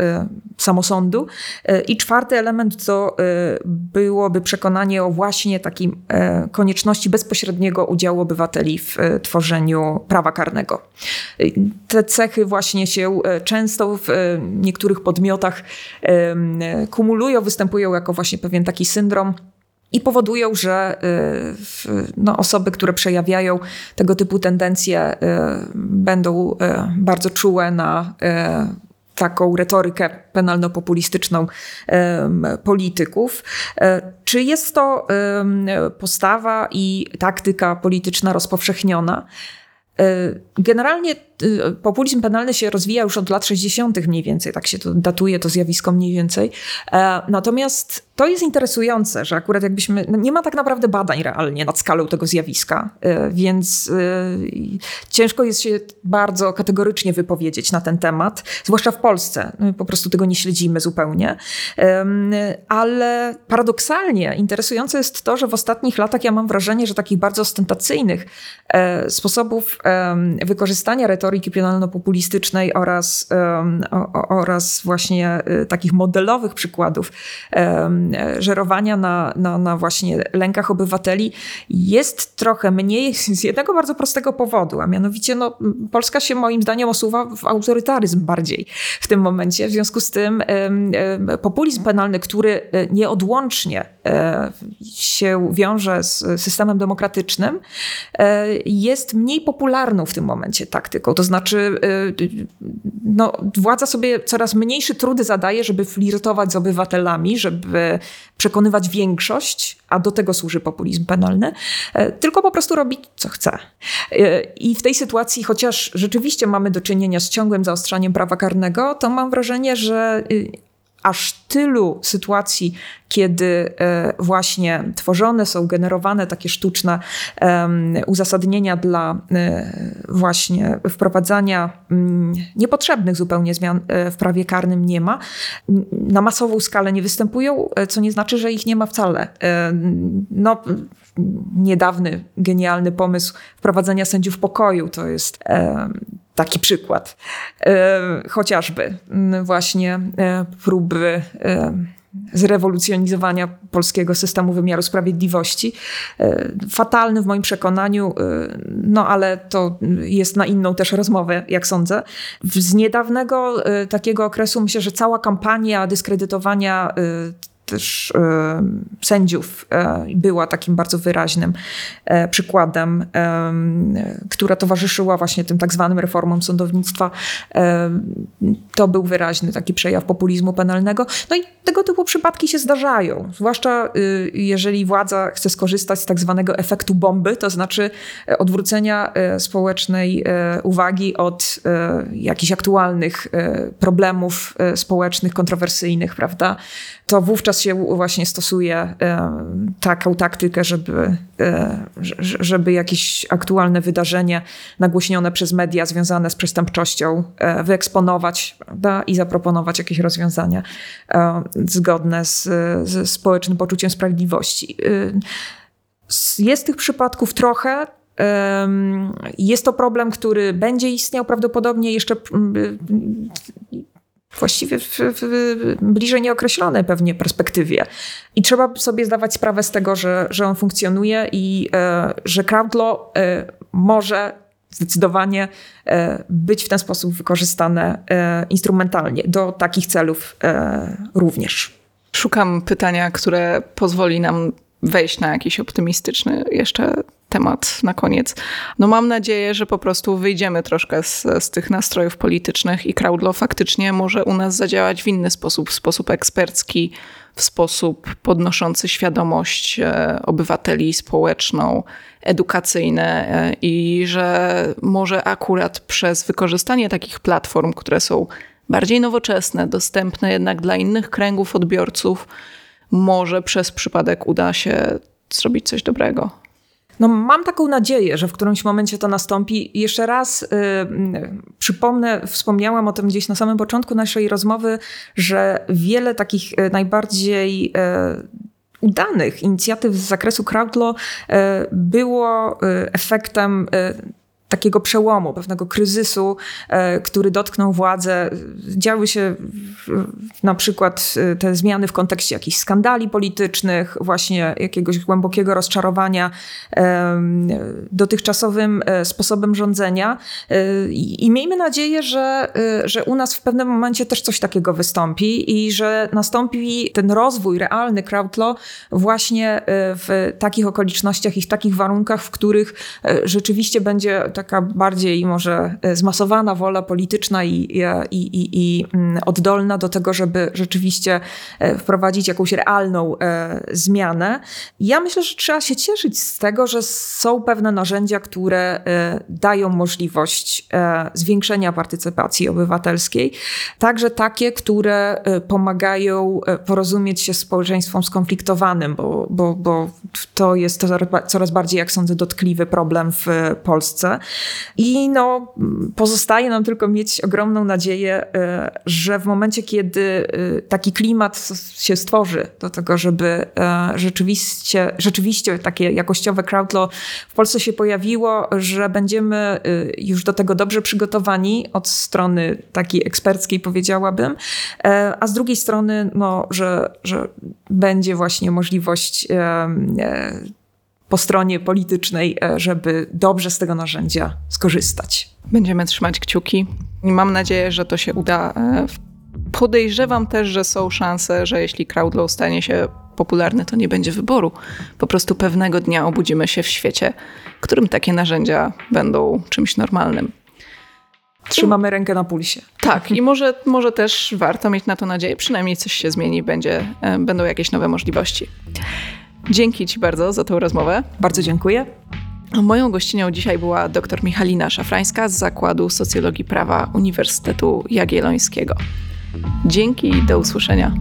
samosądu. Y, I czwarty element to y, byłoby przekonanie o właśnie takiej konieczności bezpośredniego udziału obywateli w tworzeniu prawa karnego. Te cechy właśnie się często w niektórych podmiotach kumulują, występują jako właśnie pewien taki syndrom i powodują, że y, no, osoby, które przejawiają tego typu tendencje, y, będą y, bardzo czułe na taką retorykę penalno-populistyczną polityków. E, czy jest to postawa i taktyka polityczna rozpowszechniona? E, generalnie populizm penalny się rozwija już od lat 60. mniej więcej, tak się to datuje to zjawisko mniej więcej. E, natomiast to jest interesujące, że akurat jakbyśmy, no nie ma tak naprawdę badań realnie nad skalą tego zjawiska, e, więc ciężko jest się bardzo kategorycznie wypowiedzieć na ten temat, zwłaszcza w Polsce. My po prostu tego nie śledzimy zupełnie. Ale paradoksalnie interesujące jest to, że w ostatnich latach ja mam wrażenie, że takich bardzo ostentacyjnych sposobów wykorzystania retoryki retoryki penalno-populistycznej oraz, oraz właśnie y, takich modelowych przykładów żerowania na, na, na właśnie lękach obywateli jest trochę mniej z jednego bardzo prostego powodu, a mianowicie no, Polska się moim zdaniem osuwa w autorytaryzm bardziej w tym momencie. W związku z tym populizm penalny, który y, nieodłącznie e, się wiąże z systemem demokratycznym, e, jest mniej popularną w tym momencie taktyką. To znaczy, y, no, władza sobie coraz mniejszy trudy zadaje, żeby flirtować z obywatelami, żeby przekonywać większość, a do tego służy populizm penalny, e, tylko po prostu robić, co chce. E, I w tej sytuacji, chociaż rzeczywiście mamy do czynienia z ciągłym zaostrzaniem prawa karnego, to mam wrażenie, że y, aż tylu sytuacji, kiedy e, właśnie tworzone są, generowane takie sztuczne uzasadnienia dla e, właśnie wprowadzania mm, niepotrzebnych zupełnie zmian e, w prawie karnym nie ma, na masową skalę nie występują, co nie znaczy, że ich nie ma wcale. No, niedawny, genialny pomysł wprowadzenia sędziów pokoju to jest taki przykład. Chociażby właśnie próby zrewolucjonizowania polskiego systemu wymiaru sprawiedliwości. E, fatalny w moim przekonaniu, e, no ale to jest na inną też rozmowę, jak sądzę. Z niedawnego e, takiego okresu myślę, że cała kampania dyskredytowania też e, sędziów e, była takim bardzo wyraźnym e, przykładem, która towarzyszyła właśnie tym tak zwanym reformom sądownictwa. To był wyraźny taki przejaw populizmu penalnego. No i tego typu przypadki się zdarzają, zwłaszcza jeżeli władza chce skorzystać z tak zwanego efektu bomby, to znaczy odwrócenia społecznej uwagi od jakichś aktualnych problemów społecznych, kontrowersyjnych, prawda? To wówczas się właśnie stosuje taką taktykę, żeby, żeby jakieś aktualne wydarzenie nagłośnione przez media związane z przestępczością e, wyeksponować prawda, i zaproponować jakieś rozwiązania zgodne z, z społecznym poczuciem sprawiedliwości. Jest tych przypadków trochę. Jest to problem, który będzie istniał prawdopodobnie jeszcze właściwie w, w, bliżej nieokreślonej pewnie perspektywie. I trzeba sobie zdawać sprawę z tego, że, że on funkcjonuje i e, że crowdlaw e, może zdecydowanie e, być w ten sposób wykorzystane e, instrumentalnie do takich celów e, również. Szukam pytania, które pozwoli nam wejść na jakiś optymistyczny jeszcze temat na koniec. No mam nadzieję, że po prostu wyjdziemy troszkę z, z tych nastrojów politycznych i Crowdlaw faktycznie może u nas zadziałać w inny sposób, w sposób ekspercki, w sposób podnoszący świadomość e, obywateli społeczną, edukacyjne e, i że może akurat przez wykorzystanie takich platform, które są bardziej nowoczesne, dostępne jednak dla innych kręgów odbiorców, może przez przypadek uda się zrobić coś dobrego. No, mam taką nadzieję, że w którymś momencie to nastąpi. Jeszcze raz y, przypomnę, wspomniałam o tym gdzieś na samym początku naszej rozmowy, że wiele takich y, najbardziej y, udanych inicjatyw z zakresu crowdlaw y, było y, efektem y, takiego przełomu, pewnego kryzysu, e, który dotknął władzę. Działy się na przykład e, te zmiany w kontekście jakichś skandali politycznych, właśnie jakiegoś głębokiego rozczarowania dotychczasowym e, sposobem rządzenia. I miejmy nadzieję, że, że u nas w pewnym momencie też coś takiego wystąpi i że nastąpi ten rozwój realny crowdlaw właśnie w takich okolicznościach i w takich warunkach, w których rzeczywiście będzie tak taka bardziej może e, zmasowana wola polityczna i, i, i, i mm, oddolna do tego, żeby rzeczywiście e, wprowadzić jakąś realną e, zmianę. Ja myślę, że trzeba się cieszyć z tego, że są pewne narzędzia, które dają możliwość zwiększenia partycypacji obywatelskiej, także takie, które pomagają porozumieć się z społeczeństwem skonfliktowanym, bo, bo, bo to jest coraz bardziej, jak sądzę, dotkliwy problem w Polsce. I no, pozostaje nam tylko mieć ogromną nadzieję, e, że w momencie, kiedy e, taki klimat się stworzy do tego, żeby e, rzeczywiście, rzeczywiście takie jakościowe crowdlaw w Polsce się pojawiło, że będziemy już do tego dobrze przygotowani od strony takiej eksperckiej, powiedziałabym, a z drugiej strony, no, że, że będzie właśnie możliwość po stronie politycznej, e, żeby dobrze z tego narzędzia skorzystać. Będziemy trzymać kciuki i mam nadzieję, że to się uda. E, podejrzewam też, że są szanse, że jeśli Crowdlow stanie się popularny, to nie będzie wyboru. Po prostu pewnego dnia obudzimy się w świecie, w którym takie narzędzia będą czymś normalnym. Trzymamy rękę na pulsie. Tak, i może, może też warto mieć na to nadzieję, przynajmniej coś się zmieni, będzie, e, będą jakieś nowe możliwości. Dzięki Ci bardzo za tę rozmowę. Bardzo dziękuję. Moją gościnią dzisiaj była dr Michalina Szafrańska z Zakładu Socjologii Prawa Uniwersytetu Jagiellońskiego. Dzięki i do usłyszenia.